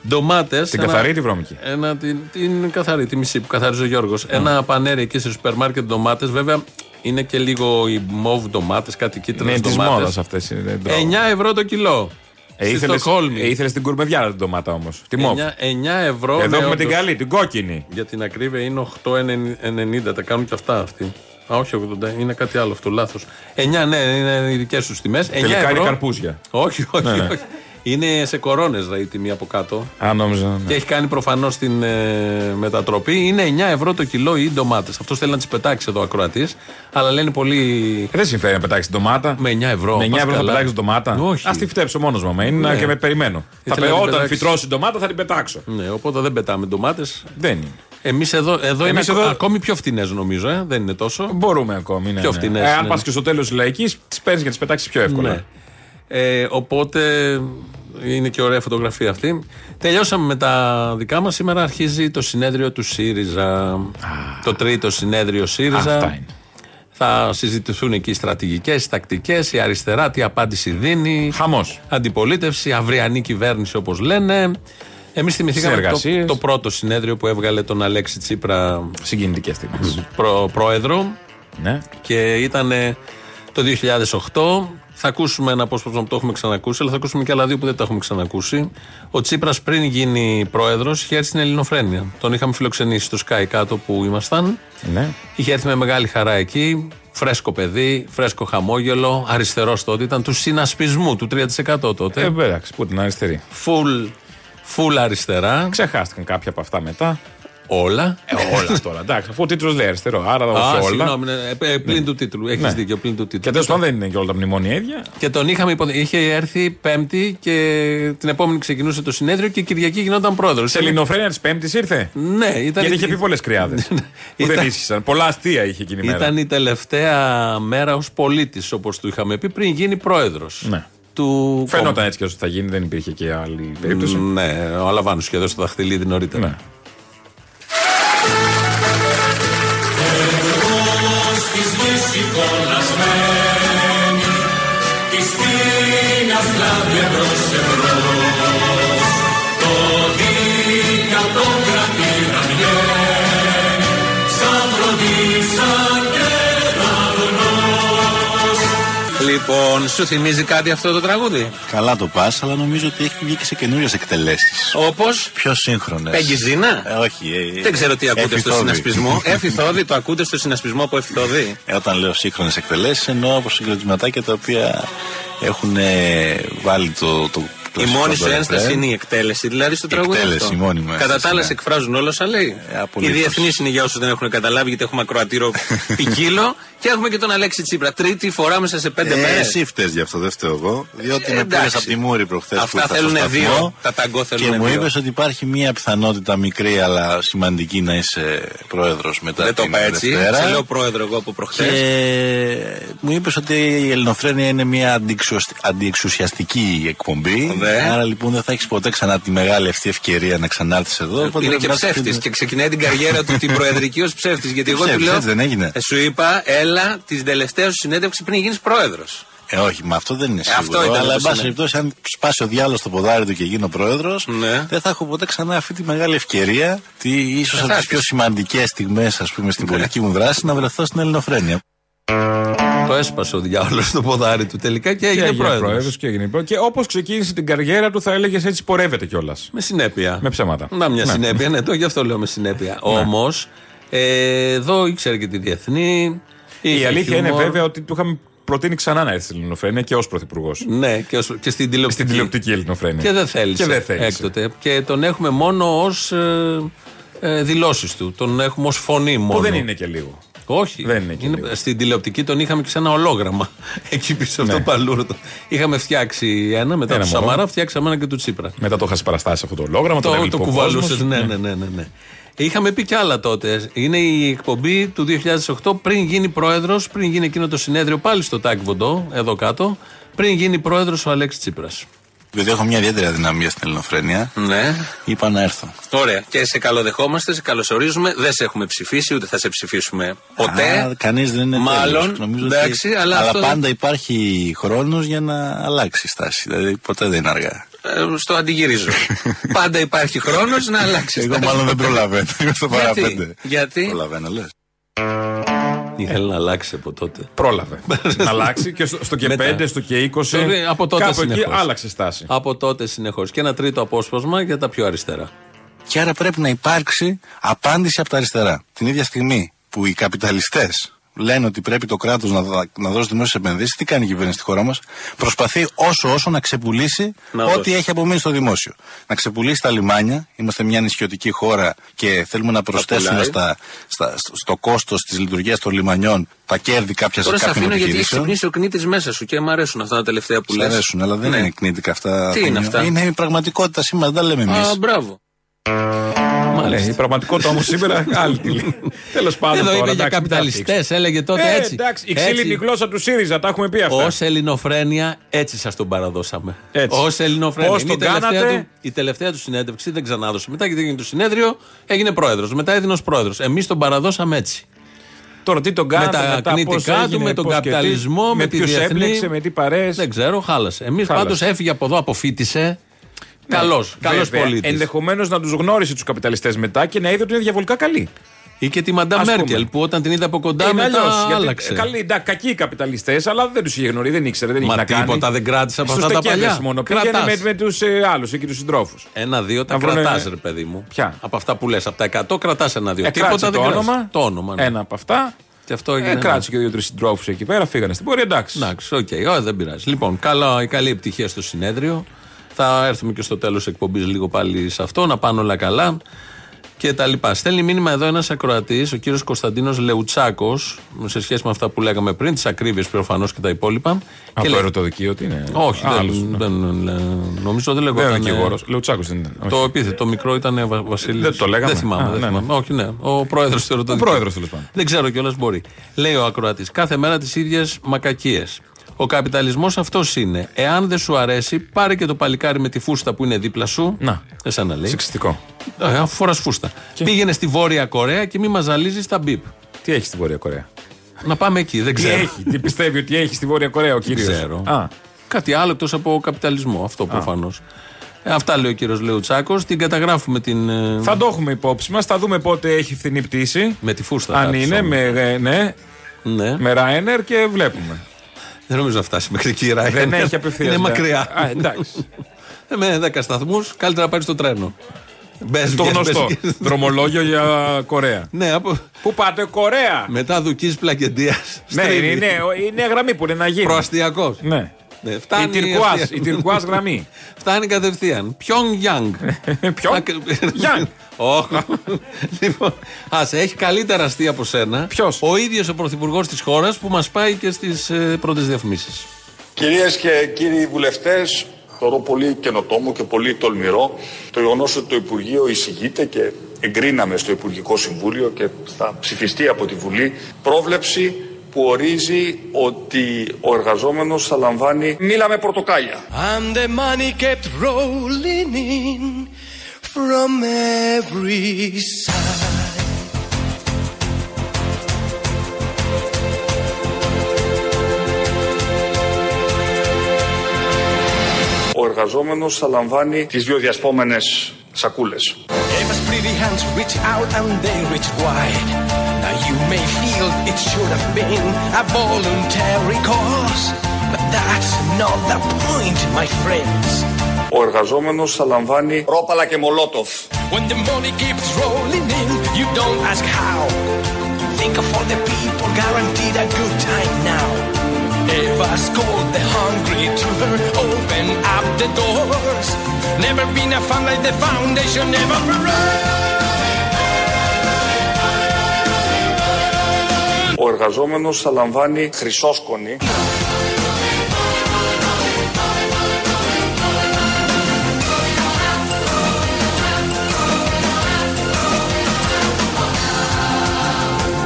[SPEAKER 3] Ντομάτες.
[SPEAKER 4] Την καθαρή ή τη βρώμικη;
[SPEAKER 3] Ένα, την, την καθαρή, τη μισή που καθαρίζει ο Γιώργος. Ένα πανέρι εκεί σε σούπερ μάρκετ ντομάτες. Βέβαια είναι και λίγο οι μοβ ντομάτες, κάτι κίτρινες
[SPEAKER 4] Ναι, της
[SPEAKER 3] ντομάτες.
[SPEAKER 4] μόδας αυτές.
[SPEAKER 3] 9 ευρώ το κιλό.
[SPEAKER 4] Ε,
[SPEAKER 3] στη
[SPEAKER 4] ήθελες,
[SPEAKER 3] Στοκχόλμη.
[SPEAKER 4] ε, ήθελες την κουρμεδιά την ντομάτα όμως. Τη μόβ.
[SPEAKER 3] 9, 9 ευρώ.
[SPEAKER 4] Εδώ
[SPEAKER 3] ναι,
[SPEAKER 4] έχουμε την
[SPEAKER 3] όντως.
[SPEAKER 4] καλή, την κόκκινη.
[SPEAKER 3] Για την ακρίβεια είναι 8,90. Τα κάνουν και αυτά αυτοί. Α, όχι 80, είναι κάτι άλλο αυτό, λάθος. 9, ναι, είναι οι δικές τους τιμές.
[SPEAKER 4] Τελικά είναι καρπούζια.
[SPEAKER 3] Όχι, όχι,
[SPEAKER 4] Ναι, ναι.
[SPEAKER 3] όχι. Είναι σε κορώνες η τιμή από κάτω.
[SPEAKER 4] Α, νόμιζα. ναι.
[SPEAKER 3] Και έχει κάνει προφανώς την ε, μετατροπή. Είναι 9 ευρώ το κιλό οι ντομάτες. Αυτό θέλει να τις πετάξεις εδώ ο ακροατής. Αλλά λένε πολύ.
[SPEAKER 4] Δεν συμφέρει να πετάξεις την ντομάτα.
[SPEAKER 3] Με 9 ευρώ.
[SPEAKER 4] Με 9
[SPEAKER 3] πας
[SPEAKER 4] ευρώ θα
[SPEAKER 3] καλά.
[SPEAKER 4] πετάξεις την ντομάτα.
[SPEAKER 3] Όχι.
[SPEAKER 4] Α τη φτέψω μόνος μου. Είναι
[SPEAKER 3] Ναι.
[SPEAKER 4] και με περιμένω. Θα
[SPEAKER 3] Ήθελα
[SPEAKER 4] πει,
[SPEAKER 3] να την
[SPEAKER 4] όταν
[SPEAKER 3] πετάξεις;
[SPEAKER 4] φυτρώσει την ντομάτα θα την πετάξω.
[SPEAKER 3] Ναι, οπότε δεν πετάμε ντομάτες.
[SPEAKER 4] Δεν είναι.
[SPEAKER 3] Εμείς εδώ, εδώ είναι
[SPEAKER 4] Εμείς
[SPEAKER 3] ακο-
[SPEAKER 4] εδώ-
[SPEAKER 3] ακόμη πιο φτηνές νομίζω, ε; δεν είναι τόσο.
[SPEAKER 4] Μπορούμε ακόμη. Ναι,
[SPEAKER 3] Πιο
[SPEAKER 4] ναι.
[SPEAKER 3] φτηνές,
[SPEAKER 4] Ε, αν
[SPEAKER 3] ναι.
[SPEAKER 4] πας και στο τέλος της λαϊκής, τις παίρνεις και τις πετάξεις πιο εύκολα.
[SPEAKER 3] Ναι. Ε, οπότε είναι και ωραία φωτογραφία αυτή. Τελειώσαμε με τα δικά μας. Σήμερα αρχίζει το συνέδριο του ΣΥΡΙΖΑ. το τρίτο συνέδριο ΣΥΡΙΖα.
[SPEAKER 4] Αυτά είναι.
[SPEAKER 3] Θα συζητηθούν εκεί οι στρατηγικές, οι τακτικές, η αριστερά, τι απάντηση δίνει.
[SPEAKER 4] Χαμός.
[SPEAKER 3] Αντιπολίτευση, αυριανή κυβέρνηση όπως λένε. Εμείς θυμηθήκαμε το,
[SPEAKER 4] Συνεργασίες.
[SPEAKER 3] το πρώτο συνέδριο που έβγαλε τον Αλέξη Τσίπρα
[SPEAKER 4] Συγκινητικές στιγμές.
[SPEAKER 3] προ, πρόεδρο
[SPEAKER 4] ναι.
[SPEAKER 3] και ήταν το 2008. Θα ακούσουμε ένα απόσπασμα που το έχουμε ξανακούσει, αλλά θα ακούσουμε και άλλα δύο που δεν τα έχουμε ξανακούσει. Ο Τσίπρας πριν γίνει πρόεδρος είχε έρθει στην Ελληνοφρένεια. Τον είχαμε φιλοξενήσει στο Sky κάτω που ήμασταν.
[SPEAKER 4] ναι.
[SPEAKER 3] Είχε έρθει με μεγάλη χαρά εκεί. Φρέσκο παιδί, φρέσκο χαμόγελο, αριστερός τότε. Ήταν του συνασπισμού, του 3% τότε.
[SPEAKER 4] Ε, εντάξει, πού την αριστερή.
[SPEAKER 3] Full, full αριστερά.
[SPEAKER 4] Ξεχάστηκαν κάποια από αυτά μετά.
[SPEAKER 3] Όλα.
[SPEAKER 4] Ε, όλα τώρα. Εντάξει, αφού ο τίτλος λέει αριστερό. Άρα
[SPEAKER 3] Α,
[SPEAKER 4] όχι όλα.
[SPEAKER 3] συγγνώμη, ναι, ε, ε, πλην του τίτλου. Έχεις
[SPEAKER 4] Ναι.
[SPEAKER 3] δίκιο, πλην του τίτλου.
[SPEAKER 4] Και τέλος πάντων δεν είναι και όλα τα μνημόνια ίδια.
[SPEAKER 3] Και τον είχαμε υπο... Είχε έρθει Πέμπτη και την επόμενη ξεκινούσε το συνέδριο και Κυριακή γινόταν πρόεδρος.
[SPEAKER 4] Σε ελληνοφρένεια τη Πέμπτης ήρθε;
[SPEAKER 3] Ναι, ήταν.
[SPEAKER 4] Γιατί είχε πει πολλές κρυάδες. που
[SPEAKER 3] Ήταν-
[SPEAKER 4] δεν ίσχυσαν. Πολλά αστεία είχε εκείνη η μέρα.
[SPEAKER 3] Ήταν η τελευταία μέρα ως πολίτης, όπως του είχαμε πει, πριν γίνει πρόεδρος.
[SPEAKER 4] Ναι
[SPEAKER 3] του.
[SPEAKER 4] Φαινόταν έτσι και όσο θα γίνει, δεν υπήρχε και άλλη περίπτωση.
[SPEAKER 3] Ναι, ο Αλαβάνος σχεδόν στο δαχτυλίδι νωρίτερα.
[SPEAKER 4] Ναι.
[SPEAKER 3] Της Λοιπόν, σου θυμίζει κάτι αυτό το τραγούδι;
[SPEAKER 10] Καλά το πας, αλλά νομίζω ότι έχει βγει και σε καινούριες εκτελέσεις.
[SPEAKER 3] Όπως;
[SPEAKER 10] Πιο σύγχρονες.
[SPEAKER 3] Πέγγιζίνα.
[SPEAKER 10] Ε, όχι. Ε,
[SPEAKER 3] Δεν ξέρω τι ακούτε στο
[SPEAKER 10] Εφηθόδη.
[SPEAKER 3] συνασπισμό. Εφηθόδη, το ακούτε στο συνασπισμό από Εφηθόδη;
[SPEAKER 10] Ε, όταν λέω σύγχρονες εκτελέσεις, εννοώ από συγκροτηματάκια τα οποία έχουν ε, βάλει το. το
[SPEAKER 3] Η
[SPEAKER 10] κλασικό
[SPEAKER 3] μόνη σου
[SPEAKER 10] το
[SPEAKER 3] ένσταση
[SPEAKER 10] ρεφρέν.
[SPEAKER 3] είναι η εκτέλεση, δηλαδή στο
[SPEAKER 10] Η
[SPEAKER 3] τραγούδι.
[SPEAKER 10] εκτέλεση,
[SPEAKER 3] αυτό.
[SPEAKER 10] η μόνη μου
[SPEAKER 3] Κατά
[SPEAKER 10] ένσταση,
[SPEAKER 3] τα άλλα
[SPEAKER 10] ναι.
[SPEAKER 3] σε εκφράζουν όλα όσα λέει. οι
[SPEAKER 10] απολύτως.
[SPEAKER 3] διεθνεί είναι για όσους δεν έχουν καταλάβει, γιατί έχουμε ακροατήριο ποικίλο. Και έχουμε και τον Αλέξη Τσίπρα. Τρίτη φορά μέσα σε πέντε
[SPEAKER 10] Ε,
[SPEAKER 3] μέρες.
[SPEAKER 10] Εσύ φταίει γι' αυτό, δεν φταίω εγώ. Διότι με
[SPEAKER 3] εντάξει.
[SPEAKER 10] πήρες από τη Μούρη προχθές
[SPEAKER 3] Αυτά θέλουνε δύο. Τα ταγκό
[SPEAKER 10] Και
[SPEAKER 3] θέλουν
[SPEAKER 10] μου
[SPEAKER 3] δύο.
[SPEAKER 10] είπες ότι υπάρχει μια πιθανότητα μικρή αλλά σημαντική να είσαι πρόεδρος μετά
[SPEAKER 3] Δεν το
[SPEAKER 10] την
[SPEAKER 3] είπα έτσι.
[SPEAKER 10] Δευτέρα.
[SPEAKER 3] Σε λέω πρόεδρο εγώ από προχθές.
[SPEAKER 10] Και μου είπες ότι η Ελληνοφρένεια είναι μια αντιεξουσ- αντιεξουσιαστική εκπομπή.
[SPEAKER 3] Ναι.
[SPEAKER 10] Άρα λοιπόν δεν θα έχεις ποτέ ξανά τη μεγάλη αυτή ευκαιρία να ξανάρθεις εδώ. οπότε
[SPEAKER 3] Είναι
[SPEAKER 10] δεν
[SPEAKER 3] και
[SPEAKER 10] βάζεις
[SPEAKER 3] ψεύτης
[SPEAKER 10] την-
[SPEAKER 3] και ξεκινάει την καριέρα του την προεδρική ως ψεύτης. Γιατί εγώ του
[SPEAKER 10] Ψεύτης,
[SPEAKER 3] λέω.
[SPEAKER 10] έτσι δεν έγινε.
[SPEAKER 3] Ε, σου είπα, έλα την τελευταίας σου συνέντευξης πριν γίνεις πρόεδρος.
[SPEAKER 10] Ε, όχι, μα αυτό δεν είναι
[SPEAKER 3] Ε, αυτό
[SPEAKER 10] σίγουρο.
[SPEAKER 3] ήταν
[SPEAKER 10] αλλά,
[SPEAKER 3] το
[SPEAKER 10] εν πάση
[SPEAKER 3] σημείο.
[SPEAKER 10] περιπτώσει, αν σπάσει ο διάλογο στο ποδάρι του και γίνω πρόεδρος,
[SPEAKER 3] Ναι.
[SPEAKER 10] δεν θα έχω ποτέ ξανά αυτή τη μεγάλη ευκαιρία, τη ίσως
[SPEAKER 3] θα
[SPEAKER 10] από τις
[SPEAKER 3] έχεις.
[SPEAKER 10] πιο σημαντικές στιγμές, ας πούμε, στην πολιτική μου δράση, να βρεθώ στην Ελληνοφρένεια.
[SPEAKER 3] Το έσπασε ο διάολος στο ποδάρι του τελικά και έγινε πρόεδρος.
[SPEAKER 4] πρόεδρος και έγινε πρόεδρος. Και όπως ξεκίνησε την καριέρα του, θα έλεγες έτσι πορεύεται κιόλας.
[SPEAKER 3] Με συνέπεια.
[SPEAKER 4] Με ψέματα.
[SPEAKER 3] Να μια
[SPEAKER 4] Ναι.
[SPEAKER 3] συνέπεια, ναι, το γι' αυτό λέω με συνέπεια. Όμως, ε, εδώ ήξερε και τη διεθνή.
[SPEAKER 4] Η
[SPEAKER 3] είχε
[SPEAKER 4] αλήθεια είναι
[SPEAKER 3] χιούμορ.
[SPEAKER 4] βέβαια ότι του είχαμε προτείνει ξανά να έρθει στην Ελληνοφρένεια και ως πρωθυπουργός.
[SPEAKER 3] Ναι, και, ως- και στην τηλεοπτική.
[SPEAKER 4] Στην τηλεοπτική Ελληνοφρένεια.
[SPEAKER 3] Και δεν θέλησε.
[SPEAKER 4] Και δεν θέλησε.
[SPEAKER 3] Έκτοτε. Και τον έχουμε μόνο ως ε, ε, δηλώσεις του. Τον έχουμε ως φωνή μόνο.
[SPEAKER 4] Που δεν είναι και λίγο.
[SPEAKER 3] Όχι.
[SPEAKER 4] Δεν είναι και λίγο.
[SPEAKER 3] στην τηλεοπτική τον είχαμε και σε ένα ολόγραμμα. Εκεί πίσω από
[SPEAKER 4] Ναι.
[SPEAKER 3] το παλούρδο. Είχαμε φτιάξει ένα μετά
[SPEAKER 4] Ένα
[SPEAKER 3] του
[SPEAKER 4] μόνο.
[SPEAKER 3] Σαμαρά, φτιάξαμε ένα και του Τσίπρα.
[SPEAKER 4] Μετά το είχα παραστάσει αυτό το ολόγραμμα, το,
[SPEAKER 3] Το,
[SPEAKER 4] έβλεπε
[SPEAKER 3] το
[SPEAKER 4] ο
[SPEAKER 3] κουβαλούσες.
[SPEAKER 4] κόσμος.
[SPEAKER 3] Ναι, ναι, ναι, ναι, ναι. Είχαμε πει κι άλλα τότε. Είναι η εκπομπή του 2008 πριν γίνει πρόεδρος, πριν γίνει εκείνο το συνέδριο πάλι στο Τάκ Βοντό, εδώ κάτω, πριν γίνει πρόεδρος ο Αλέξης Τσίπρας.
[SPEAKER 10] Επειδή έχω μια ιδιαίτερη αδυναμία στην Ελληνοφρένεια,
[SPEAKER 3] Ναι.
[SPEAKER 10] είπα να έρθω.
[SPEAKER 3] Ωραία. Και σε καλοδεχόμαστε, σε καλωσορίζουμε. Δεν σε έχουμε ψηφίσει, ούτε θα σε ψηφίσουμε ποτέ.
[SPEAKER 10] Κανείς δεν είναι
[SPEAKER 3] Μάλλον,
[SPEAKER 10] τέλειος. Νομίζω ότι-
[SPEAKER 3] εντάξει, αλλά αυτό-
[SPEAKER 10] πάντα υπάρχει χρόνος για να αλλάξει η στάση. Δηλαδή ποτέ δεν είναι αργά.
[SPEAKER 3] Ε, στο αντιγυρίζω. Πάντα υπάρχει χρόνος να αλλάξει.
[SPEAKER 10] Εγώ μάλλον δεν προλαβαίνω. Είμαι στο
[SPEAKER 3] Γιατί;
[SPEAKER 10] παραπέντε.
[SPEAKER 3] Γιατί;
[SPEAKER 10] Προλαβαίνω, λες.
[SPEAKER 3] Ήθελε να αλλάξει από τότε.
[SPEAKER 4] Πρόλαβε. να αλλάξει και στο, στο και
[SPEAKER 3] Μετά.
[SPEAKER 4] 5, στο και 20.
[SPEAKER 3] Το- από τότε
[SPEAKER 4] κάπου εκεί
[SPEAKER 3] συνεχώς.
[SPEAKER 4] άλλαξε στάση.
[SPEAKER 3] Από τότε συνεχώς. Και ένα τρίτο απόσπασμα για τα πιο αριστερά.
[SPEAKER 10] Και άρα πρέπει να υπάρξει απάντηση από τα αριστερά. Την ίδια στιγμή που οι καπιταλιστές λένε ότι πρέπει το κράτος να, δα- να δώσει δημόσιες επενδύσεις, τι κάνει η κυβέρνηση στη χώρα μας; Προσπαθεί όσο όσο να ξεπουλήσει
[SPEAKER 3] Να
[SPEAKER 10] ό,τι
[SPEAKER 3] δώσει.
[SPEAKER 10] έχει απομείνει στο δημόσιο. Να ξεπουλήσει τα λιμάνια. Είμαστε μια νησιωτική χώρα και θέλουμε να προσθέσουμε
[SPEAKER 3] πουλάει.
[SPEAKER 10] στα, στα, στο κόστος της λειτουργίας των λιμανιών τα κέρδη κάποιας
[SPEAKER 3] Τώρα σε
[SPEAKER 10] κάποιων
[SPEAKER 3] αφήνω γιατί έχει
[SPEAKER 10] επιχειρήσεων.
[SPEAKER 3] ξυπνήσει ο κνήτης μέσα σου και μου αρέσουν αυτά τα τελευταία που
[SPEAKER 10] Σ'
[SPEAKER 3] λες.
[SPEAKER 10] αρέσουν, αλλά δεν
[SPEAKER 3] Ναι.
[SPEAKER 10] είναι κνήτικα αυτά.
[SPEAKER 3] Τι είναι
[SPEAKER 10] Θήμιο.
[SPEAKER 3] αυτά;
[SPEAKER 10] Είναι η πραγματικότητα σήμερα, δεν τα λέμε εμείς.
[SPEAKER 3] Α, μπράβο.
[SPEAKER 4] Ναι, η πραγματικότητα όμως σήμερα άλλη τη λέει. Τέλος πάντων.
[SPEAKER 3] Εδώ
[SPEAKER 4] τώρα,
[SPEAKER 3] είπε για
[SPEAKER 4] εντάξει, μην τα
[SPEAKER 3] καπιταλιστές,
[SPEAKER 4] θίξεις.
[SPEAKER 3] έλεγε τότε
[SPEAKER 4] Ε,
[SPEAKER 3] έτσι.
[SPEAKER 4] εντάξει, η ξύλινη γλώσσα του ΣΥΡΙΖΑ, τα έχουμε πει αυτά.
[SPEAKER 3] Ω ελληνοφρένεια, έτσι σας τον παραδώσαμε.
[SPEAKER 4] Έτσι.
[SPEAKER 3] Ω ελληνοφρένεια.
[SPEAKER 4] Πώς
[SPEAKER 3] Είναι η
[SPEAKER 4] τον
[SPEAKER 3] τελευταία
[SPEAKER 4] κάνατε;
[SPEAKER 3] του- η τελευταία του συνέντευξη δεν ξανάδωσε. Μετά γιατί έγινε το συνέδριο, έγινε πρόεδρος. Μετά έδινε ω πρόεδρος. Εμείς τον παραδώσαμε έτσι.
[SPEAKER 4] Τώρα τι τον
[SPEAKER 3] Με
[SPEAKER 4] κάνατε
[SPEAKER 3] τα
[SPEAKER 4] μετά, πώς
[SPEAKER 3] κνητικά του,
[SPEAKER 4] έγινε,
[SPEAKER 3] με τον
[SPEAKER 4] πώς και τι,
[SPEAKER 3] καπιταλισμό, με,
[SPEAKER 4] με
[SPEAKER 3] τη
[SPEAKER 4] ποιους
[SPEAKER 3] διεθνή.
[SPEAKER 4] έπλεξε, με τι παρέες.
[SPEAKER 3] Δεν ξέρω, χάλασε. Εμείς
[SPEAKER 4] Χάλασε.
[SPEAKER 3] πάντως έφυγε από εδώ, αποφύτησε. Καλός, καλός πολίτης.
[SPEAKER 4] Ενδεχομένως να τους γνώρισε τους καπιταλιστές μετά και να είδε ότι είναι διαβολικά καλοί.
[SPEAKER 3] Ή και τη Μαντά
[SPEAKER 4] Ας πούμε.
[SPEAKER 3] Μέρκελ που όταν την είδε από κοντά
[SPEAKER 4] Είναι
[SPEAKER 3] μετά
[SPEAKER 4] αλλιώς, γιατί,
[SPEAKER 3] άλλαξε.
[SPEAKER 4] ε, Καλοί, εντάξει, κακοί οι καπιταλιστές, αλλά δεν τους είχε γνωρίσει, δεν ήξερε, δεν είχε
[SPEAKER 3] Μα
[SPEAKER 4] να κάνει.
[SPEAKER 3] τίποτα δεν κράτησε από
[SPEAKER 4] Στους
[SPEAKER 3] αυτά τα
[SPEAKER 4] τεκέδες
[SPEAKER 3] παλιά.
[SPEAKER 4] μόνο. Πήγαινε
[SPEAKER 3] Κρατάς.
[SPEAKER 4] με, με τους ε, άλλους εκεί τους συντρόφους.
[SPEAKER 3] Ένα-δύο τα
[SPEAKER 4] Να βρουνε-
[SPEAKER 3] κρατάς, ρε παιδί μου.
[SPEAKER 4] Ποια;
[SPEAKER 3] Από αυτά που λες. Από τα 100 κρατάς ένα-δύο.
[SPEAKER 4] Ε,
[SPEAKER 3] Τίποτα
[SPEAKER 4] κράτησε
[SPEAKER 3] δεν
[SPEAKER 4] το
[SPEAKER 3] κράτησε.
[SPEAKER 4] όνομα.
[SPEAKER 3] Το όνομα. ναι.
[SPEAKER 4] Ένα από αυτά.
[SPEAKER 3] Και αυτό
[SPEAKER 4] Ε,
[SPEAKER 3] έγινε.
[SPEAKER 4] κράτησε και δύο-τρεις συντρόφους εκεί πέρα, φύγανε στην πορεία, εντάξει.
[SPEAKER 3] Εντάξει, οκ, Ω, δεν πειράζει. Λοιπόν, καλά, η καλή επιτυχία στο συνέδριο. Θα έρθουμε και στο τέλος εκπομπής λίγο πάλι σε αυτό, να πάνε όλα καλά και τα λοιπά. Στέλνει μήνυμα εδώ ένας ακροατής, ο κύριος Κωνσταντίνος Λεουτσάκος, σε σχέση με αυτά που λέγαμε πριν, τις ακρίβειες προφανώς και τα υπόλοιπα.
[SPEAKER 4] Από
[SPEAKER 3] Και
[SPEAKER 4] το
[SPEAKER 3] λέει-
[SPEAKER 4] ερωτοδικείο, τι είναι;
[SPEAKER 3] Όχι,
[SPEAKER 4] Άλλος,
[SPEAKER 3] δεν,
[SPEAKER 4] ναι.
[SPEAKER 3] δεν, ε, νομίζω δεν
[SPEAKER 4] Δεν
[SPEAKER 3] λέγονταν.
[SPEAKER 4] είναι
[SPEAKER 3] ε,
[SPEAKER 4] δικηγόρος. Λεουτσάκος δεν είναι. όχι.
[SPEAKER 3] Το επίθετο, το μικρό ήταν Βα- Βασίλης.
[SPEAKER 4] Δεν το λέγαμε.
[SPEAKER 3] Δεν θυμάμαι.
[SPEAKER 4] Α,
[SPEAKER 3] δεν
[SPEAKER 4] ναι,
[SPEAKER 3] θυμάμαι. Όχι, ναι. Ο πρόεδρος του ερωτοδικείου.
[SPEAKER 4] πρόεδρος, τέλος πάντων.
[SPEAKER 3] Δεν ξέρω κιόλας μπορεί. Λέει ο ακροατής. Κάθε μέρα τις ίδιες μακακίες. Ο καπιταλισμός αυτός είναι. Εάν δεν σου αρέσει, πάρε και το παλικάρι με τη φούστα που είναι δίπλα σου.
[SPEAKER 4] Να.
[SPEAKER 3] Εσένα λέει.
[SPEAKER 4] Σεξιστικό.
[SPEAKER 3] Ε, αφού φοράς φούστα. Πήγαινε στη Βόρεια Κορέα και μη μα ζαλίζει τα μπίπ.
[SPEAKER 4] Τι έχει στη Βόρεια Κορέα;
[SPEAKER 3] Να πάμε εκεί, δεν
[SPEAKER 4] Τι
[SPEAKER 3] ξέρω.
[SPEAKER 4] έχει, τι πιστεύει ότι έχει στη Βόρεια Κορέα ο
[SPEAKER 3] Δεν
[SPEAKER 4] κύριος;
[SPEAKER 3] ξέρω.
[SPEAKER 4] Α,
[SPEAKER 3] Κάτι άλλο εκτός από καπιταλισμό. Αυτό προφανώς. αυτά λέει ο κύριος Λεουτσάκος. Την καταγράφουμε την. ε,
[SPEAKER 4] θα το έχουμε υπόψη μας, θα δούμε πότε έχει φθηνή πτήση.
[SPEAKER 3] Με τη φούστα.
[SPEAKER 4] Αν
[SPEAKER 3] θα
[SPEAKER 4] είναι,
[SPEAKER 3] έρθεις
[SPEAKER 4] με,
[SPEAKER 3] όμως.
[SPEAKER 4] ε, ναι,
[SPEAKER 3] Ναι.
[SPEAKER 4] με Ryanair και βλέπουμε.
[SPEAKER 3] Δεν νομίζω να φτάσει μέχρι εκεί η Ryanair.
[SPEAKER 4] Δεν έχει απευθείας.
[SPEAKER 3] Είναι μακριά.
[SPEAKER 4] Α, εντάξει.
[SPEAKER 3] Ε, Με 10 σταθμούς, καλύτερα να πάρεις το τρένο. Μπες,
[SPEAKER 4] Το
[SPEAKER 3] βγες,
[SPEAKER 4] γνωστό.
[SPEAKER 3] μπες, βγες.
[SPEAKER 4] Δρομολόγιο για Κορέα.
[SPEAKER 3] Ναι, από...
[SPEAKER 4] Πού πάτε, Κορέα!
[SPEAKER 3] μετά δουκή πλακεντίας.
[SPEAKER 4] Ναι, είναι, είναι, είναι γραμμή που είναι να γίνει.
[SPEAKER 3] Προαστιακός.
[SPEAKER 4] Ναι.
[SPEAKER 3] Ναι,
[SPEAKER 4] Η
[SPEAKER 3] φτάνει
[SPEAKER 4] τυρκουάζ,
[SPEAKER 3] ευθεία.
[SPEAKER 4] η τυρκουάζ γραμμή.
[SPEAKER 3] Φτάνει κατευθείαν. Ποιον Γιάνγκ.
[SPEAKER 4] Ποιον; Young.
[SPEAKER 3] Όχι. Λοιπόν, άσε, έχει καλύτερα αστεία από σένα.
[SPEAKER 4] Ποιος;
[SPEAKER 3] Ο ίδιος ο πρωθυπουργός της χώρας που μας πάει και στις πρώτες διαφημίσεις.
[SPEAKER 6] Κυρίες και κύριοι βουλευτές, θεωρώ πολύ καινοτόμο και πολύ τολμηρό το γεγονός ότι το Υπουργείο εισηγείται και εγκρίναμε στο Υπουργικό Συμβούλιο και θα ψηφιστεί από τη Βουλή πρόβλεψη που ορίζει ότι ο εργαζόμενος θα λαμβάνει μήλα με πορτοκάλια.
[SPEAKER 11] And the money kept rolling in from every side.
[SPEAKER 6] Ο εργαζόμενος θα λαμβάνει τις βιοδιασπόμενες σακούλες.
[SPEAKER 11] Eva's pretty hands reach out and they reach wide. Now you may feel it should have been a voluntary cause, but that's not the point, my friends.
[SPEAKER 6] Ο εργαζόμενος θα λαμβάνει ρόπαλα και μολότοφ.
[SPEAKER 11] When the money keeps rolling in, you don't ask how. Think of all the people guaranteed a good time now. Eva's called the hungry to her, open up the doors. Never been a fun like the foundation, never
[SPEAKER 6] Ο εργαζόμενος θα λαμβάνει χρυσόσκονη.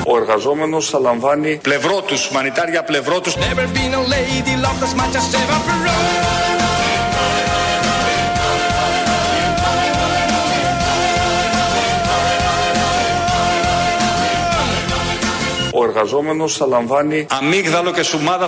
[SPEAKER 6] Ο εργαζόμενος θα λαμβάνει πλευρό τους, μανιτάρια πλευρό τους.
[SPEAKER 11] Never been a lady loved as much as Eva
[SPEAKER 6] εργαζόμενος θα λαμβάνει αμύγδαλο και σουμάδα.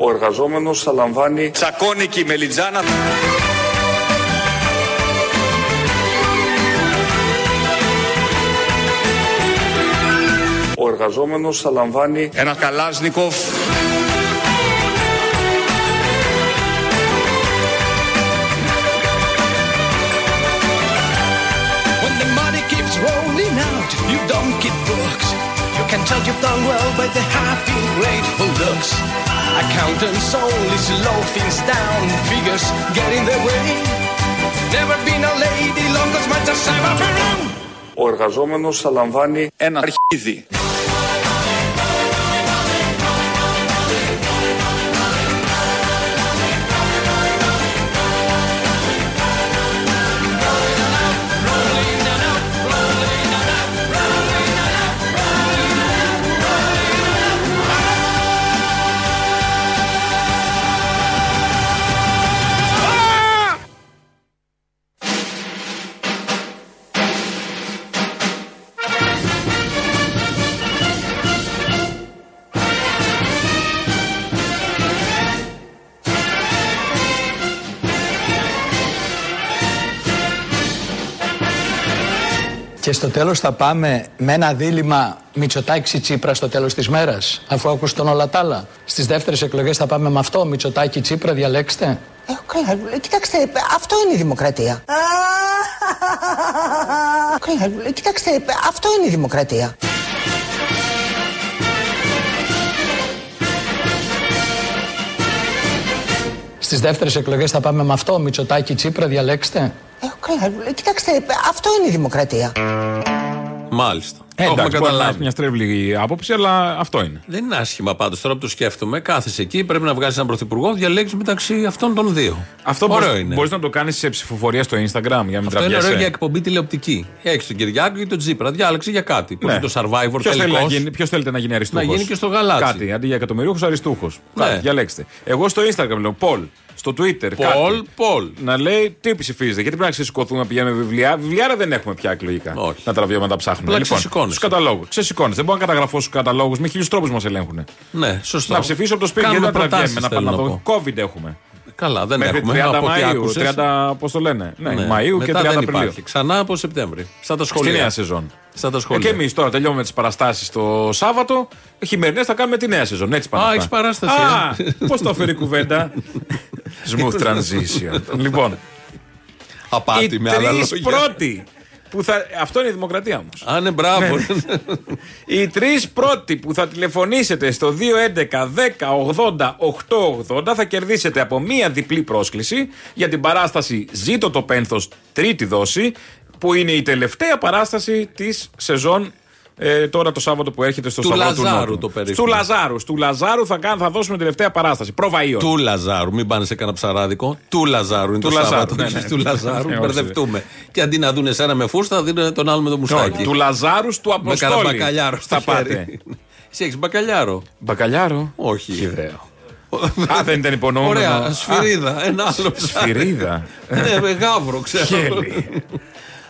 [SPEAKER 6] Ο εργαζόμενος θα λαμβάνει τσακώνικη μελιτζάνα. Εργαζόμενος θα λαμβάνει ένα καλάσνικοφ.
[SPEAKER 11] When the money keeps rolling out, you don't keep books. You can tell you've done well by the happy, grateful looks. Accountants only slow things down, figures get in the way. Never been a lady long as much as Eva Perón.
[SPEAKER 6] Ο εργαζόμενος θα λαμβάνει ένα αρχίδι.
[SPEAKER 1] Τέλος θα πάμε με ένα δίλημα Μητσοτάκη Τσίπρα στο τέλος της μέρας, αφού άκουσε τον όλα τα άλλα. Στις δεύτερες εκλογές θα πάμε με αυτό, Μητσοτάκη Τσίπρα, διαλέξτε.
[SPEAKER 2] Ε, καλά, ε, κοιτάξτε, ε, αυτό είναι η δημοκρατία. καλά, ε, κοιτάξτε, ε, αυτό είναι η δημοκρατία.
[SPEAKER 1] Στις δεύτερες εκλογές θα πάμε με αυτό, Μητσοτάκη Τσίπρα, διαλέξτε.
[SPEAKER 2] Ε, καλά, ε, κοιτάξτε, ε, αυτό είναι η δημοκρατία.
[SPEAKER 3] Μάλιστα.
[SPEAKER 4] Ε,
[SPEAKER 3] Το έχουμε
[SPEAKER 4] εντάξει, μπορεί να έχει
[SPEAKER 3] καταλάβει.
[SPEAKER 4] μια στρέβλη άποψη, αλλά αυτό είναι.
[SPEAKER 3] Δεν είναι άσχημα πάντως τώρα που το σκέφτομαι. Κάθεσαι εκεί, πρέπει να βγάλει έναν πρωθυπουργό, διαλέγεις μεταξύ αυτών των δύο.
[SPEAKER 4] Αυτό
[SPEAKER 3] ωραίο
[SPEAKER 4] μπορείς,
[SPEAKER 3] είναι.
[SPEAKER 4] μπορείς να το κάνεις σε ψηφοφορία στο Instagram για να μην
[SPEAKER 3] Αυτό είναι
[SPEAKER 4] τραβιέσαι.
[SPEAKER 3] ωραίο για εκπομπή τηλεοπτική. Έχεις τον Κυριάκο ή τον Τζίπρα. Διάλεξε για κάτι. Πώ είναι το survivor
[SPEAKER 4] Ποιος Ναι. θέλει να
[SPEAKER 3] τελικός.
[SPEAKER 4] γίνει, ποιος θέλετε να γίνει αριστούχος.
[SPEAKER 3] Να γίνει και στο γαλάτσι.
[SPEAKER 4] Κάτι, αντί για εκατομμυρίουχος αριστούχος.
[SPEAKER 3] Ναι.
[SPEAKER 4] Κάτι, διαλέξτε. Εγώ στο Instagram λέω Πολ. Στο Twitter
[SPEAKER 3] Πολ,
[SPEAKER 4] κάτι.
[SPEAKER 3] Πολ.
[SPEAKER 4] Να λέει τι ψηφίζετε. Γιατί πρέπει να ξεσηκωθούμε να πηγαίνουμε βιβλία. Βιβλιάρα δεν έχουμε πια εκλογικά.
[SPEAKER 3] Όχι.
[SPEAKER 4] Να τραβιούμε να τα ψάχνουμε.
[SPEAKER 3] Απλά
[SPEAKER 4] Λοιπόν,
[SPEAKER 3] ξεσηκώνονται. Ξεσηκώνεσαι.
[SPEAKER 4] Στους καταλόγους. Ξεσηκώνεσαι. Δεν μπορώ να καταγραφώ στους καταλόγους. Με χίλιους τρόπους μας ελέγχουν.
[SPEAKER 3] Ναι, σωστό.
[SPEAKER 4] Να ψηφίσω από το σπίτι
[SPEAKER 3] Κάνουμε
[SPEAKER 4] γιατί δεν
[SPEAKER 3] προτάσεις,
[SPEAKER 4] τραβιέμαι να
[SPEAKER 3] θέλω
[SPEAKER 4] πάμε να
[SPEAKER 3] να
[SPEAKER 4] δω. COVID έχουμε.
[SPEAKER 3] Καλά, δεν
[SPEAKER 4] Μέχρι
[SPEAKER 3] έχουμε.
[SPEAKER 4] 30
[SPEAKER 3] από ό,τι
[SPEAKER 4] Μαΐου,
[SPEAKER 3] άκουσες.
[SPEAKER 4] 30, πώς το λένε; Ναι,
[SPEAKER 3] Ναι.
[SPEAKER 4] Μαΐου και 30
[SPEAKER 3] Μετά δεν
[SPEAKER 4] Απριλίου.
[SPEAKER 3] υπάρχει. Ξανά από Σεπτέμβρη. Σαν τα
[SPEAKER 4] Στη
[SPEAKER 3] σχολεία.
[SPEAKER 4] νέα σεζόν.
[SPEAKER 3] Σαν τα
[SPEAKER 4] Ε,
[SPEAKER 3] σχολεία.
[SPEAKER 4] και εμείς τώρα τελειώνουμε τις παραστάσεις το Σάββατο. Χειμερινές θα κάνουμε τη νέα σεζόν. Έτσι πάνε.
[SPEAKER 3] Α,
[SPEAKER 4] αυτά.
[SPEAKER 3] έχεις παράσταση,
[SPEAKER 4] Α,
[SPEAKER 3] ε.
[SPEAKER 4] πώς το έφερε η κουβέντα; Smooth transition. λοιπόν,
[SPEAKER 3] Απάτη
[SPEAKER 4] οι
[SPEAKER 3] με άλλα
[SPEAKER 4] τρεις
[SPEAKER 3] λόγια.
[SPEAKER 4] πρώτοι. Που θα... Αυτό είναι η δημοκρατία όμως.
[SPEAKER 3] Α, ναι, μπράβο.
[SPEAKER 4] Οι τρεις πρώτοι που θα τηλεφωνήσετε στο 211 10 80 880 θα κερδίσετε από μία διπλή πρόσκληση για την παράσταση Ζήτω το Πένθος τρίτη δόση που είναι η τελευταία παράσταση της σεζόν ε, τώρα το Σάββατο που έρχεται στο
[SPEAKER 3] Του
[SPEAKER 4] Σταυρό του
[SPEAKER 3] Λαζάρου
[SPEAKER 4] Νότου.
[SPEAKER 3] το περίφημο.
[SPEAKER 4] Του Λαζάρου. Του Λαζάρου θα, κάνουμε, θα δώσουμε τελευταία παράσταση. Προβαΐων.
[SPEAKER 3] Του Λαζάρου, μην πάνε σε κανένα ψαράδικο. Του Λαζάρου είναι
[SPEAKER 4] Του
[SPEAKER 3] το
[SPEAKER 4] Λαζάρου,
[SPEAKER 3] Σάββατο.
[SPEAKER 4] ναι,
[SPEAKER 3] όχι
[SPEAKER 4] ναι.
[SPEAKER 3] Του Λαζάρου,
[SPEAKER 4] Ε, όχι,
[SPEAKER 3] μπερδευτούμε. Και αντί να δουν εσένα με φούστα, θα δίνουν τον άλλο με το
[SPEAKER 4] Όχι,
[SPEAKER 3] μουστάκι.
[SPEAKER 4] του Λαζάρου του
[SPEAKER 3] Με
[SPEAKER 4] Αποστόλη.
[SPEAKER 3] κανένα μπακαλιάρο
[SPEAKER 4] Θα
[SPEAKER 3] στα
[SPEAKER 4] πάτε.
[SPEAKER 3] πάτε. Εσύ έχεις μπακαλιάρο.
[SPEAKER 4] Μπακαλιάρο;
[SPEAKER 3] Όχι.
[SPEAKER 4] Χιδαίο. Α, δεν ήταν υπονοούμενο.
[SPEAKER 3] Ωραία, σφυρίδα. Ένα άλλο ψάρι.
[SPEAKER 4] Σφυρίδα.
[SPEAKER 3] Ναι, με γάβρο, ξέρω.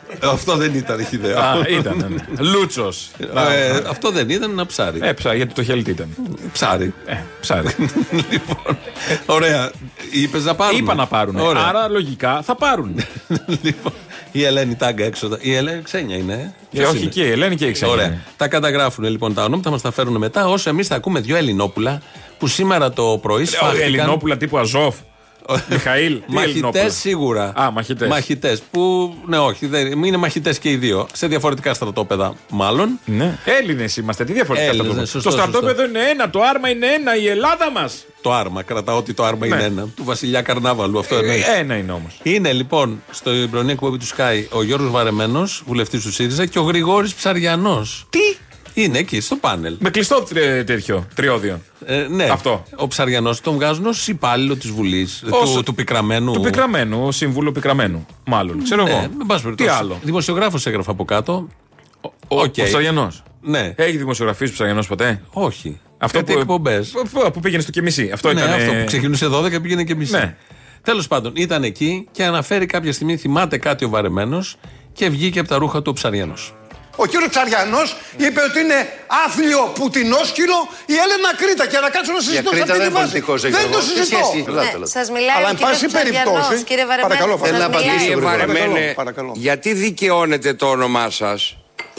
[SPEAKER 4] Χέλη.
[SPEAKER 3] Αυτό δεν ήταν χιδαίο.
[SPEAKER 4] Α, ήταν. Λούτσος.
[SPEAKER 3] Ε, Αυτό δεν ήταν ένα ψάρι.
[SPEAKER 4] Ε, ψά, γιατί το χέλι τι ήταν.
[SPEAKER 3] Ψάρι.
[SPEAKER 4] Ε, ψάρι.
[SPEAKER 3] Λοιπόν, ωραία. Είπες να πάρουν.
[SPEAKER 4] Είπα να πάρουν.
[SPEAKER 3] Ωραία.
[SPEAKER 4] Άρα λογικά θα πάρουν.
[SPEAKER 3] Λοιπόν, η Ελένη Τάγκα έξω. Η Ελένη ξένια είναι. ε.
[SPEAKER 4] Ε,
[SPEAKER 3] Ποιος
[SPEAKER 4] όχι
[SPEAKER 3] είναι;
[SPEAKER 4] και η Ελένη και η ξένη.
[SPEAKER 3] Ωραία. Τα καταγράφουν λοιπόν τα ονόματα, μας τα φέρουν μετά. Όσο εμείς θα ακούμε δύο Ελληνόπουλα που σήμερα το πρωί
[SPEAKER 4] Ο
[SPEAKER 3] σφάχτηκαν.
[SPEAKER 4] Ελληνόπουλα τύπου Αζόφ. Μιχαήλ. τι
[SPEAKER 3] Μαχητές
[SPEAKER 4] Ελληνόπουλα;
[SPEAKER 3] σίγουρα.
[SPEAKER 4] Α, μαχητές.
[SPEAKER 3] Μαχητές. Που, ναι, όχι, δεν, είναι μαχητές και οι δύο. Σε διαφορετικά στρατόπεδα, μάλλον.
[SPEAKER 4] Ναι. Έλληνες είμαστε. Τι διαφορετικά
[SPEAKER 3] Έλληνες,
[SPEAKER 4] στρατόπεδα.
[SPEAKER 3] ναι, σωστό,
[SPEAKER 4] Το στρατόπεδο είναι ένα, το άρμα είναι ένα, η Ελλάδα μας.
[SPEAKER 3] Το άρμα. Κρατάω ότι το άρμα
[SPEAKER 4] Ναι.
[SPEAKER 3] είναι ένα. Του Βασιλιά Καρνάβαλου. Αυτό εννοείς.
[SPEAKER 4] Ένα είναι όμως.
[SPEAKER 3] Είναι λοιπόν στο πρωινή εκπομπή του Sky ο Γιώργος Βαρεμένος, βουλευτής του ΣΥΡΙΖΑ, και ο Γρηγόρης Ψαριανός.
[SPEAKER 4] Τι;
[SPEAKER 3] Είναι εκεί στο πάνελ.
[SPEAKER 4] Με κλειστό τρι- τέτοιο, τριώδιο.
[SPEAKER 3] Ε, ναι.
[SPEAKER 4] Αυτό.
[SPEAKER 3] Ο Ψαριανός τον βγάζουν ως υπάλληλο της Βουλής.
[SPEAKER 4] Ως-
[SPEAKER 3] Του, του πικραμένου.
[SPEAKER 4] Του πικραμένου, ο σύμβουλος πικραμένου. Μάλλον. Ξέρω
[SPEAKER 3] Ναι,
[SPEAKER 4] εγώ.
[SPEAKER 3] εν πάση
[SPEAKER 4] Τι
[SPEAKER 3] περιπτώσει.
[SPEAKER 4] άλλο.
[SPEAKER 3] Δημοσιογράφος έγραφε από κάτω.
[SPEAKER 4] Ο,
[SPEAKER 3] Οκ.
[SPEAKER 4] ο Ψαριανός.
[SPEAKER 3] Ναι.
[SPEAKER 4] Έχει δημοσιογραφήσει ο Ψαριανός ποτέ;
[SPEAKER 3] Όχι.
[SPEAKER 4] Αυτό
[SPEAKER 3] Κάτι
[SPEAKER 4] που,
[SPEAKER 3] εκπομπές.
[SPEAKER 4] που, που, που πήγαινε στο και μισή. Αυτό
[SPEAKER 3] ναι,
[SPEAKER 4] ήταν.
[SPEAKER 3] αυτό που ξεκινούσε 12 και πήγαινε και μισή.
[SPEAKER 4] Ναι.
[SPEAKER 3] Τέλος πάντων, ήταν εκεί και αναφέρει κάποια στιγμή, θυμάται κάτι ο Βαρεμένος και βγήκε από τα ρούχα του ο Ψαριανός.
[SPEAKER 7] Ο κύριος Ψαριανός είπε ότι είναι άθλιο πουτινόσκυλο η Έλενα Κρήτα και να κάτσω να συζητώ σε
[SPEAKER 12] Κρήτα
[SPEAKER 7] αυτή
[SPEAKER 12] δεν
[SPEAKER 7] τη
[SPEAKER 12] είναι
[SPEAKER 7] βάση.
[SPEAKER 12] πολιτικός,
[SPEAKER 7] Δεν
[SPEAKER 12] Γιώργο.
[SPEAKER 7] το
[SPEAKER 12] Τι
[SPEAKER 7] συζητώ.
[SPEAKER 12] σχέση έχει. Ελάτε,
[SPEAKER 13] Ναι,
[SPEAKER 12] ελάτε.
[SPEAKER 13] σας μιλάει
[SPEAKER 7] Αλλά
[SPEAKER 13] ο
[SPEAKER 7] εν
[SPEAKER 13] κύριος
[SPEAKER 7] πάση
[SPEAKER 13] Ψαριανός,
[SPEAKER 7] περιπτώσει,
[SPEAKER 13] κύριε Βαρεμένο.
[SPEAKER 7] παρακαλώ,
[SPEAKER 13] σας
[SPEAKER 7] θέλω να
[SPEAKER 13] μιλάει.
[SPEAKER 7] απαντήσω.
[SPEAKER 12] Κύριε
[SPEAKER 7] Παρακαλώ,
[SPEAKER 12] Βαρεμένε,
[SPEAKER 7] παρακαλώ.
[SPEAKER 12] γιατί δικαιώνετε το όνομά σας.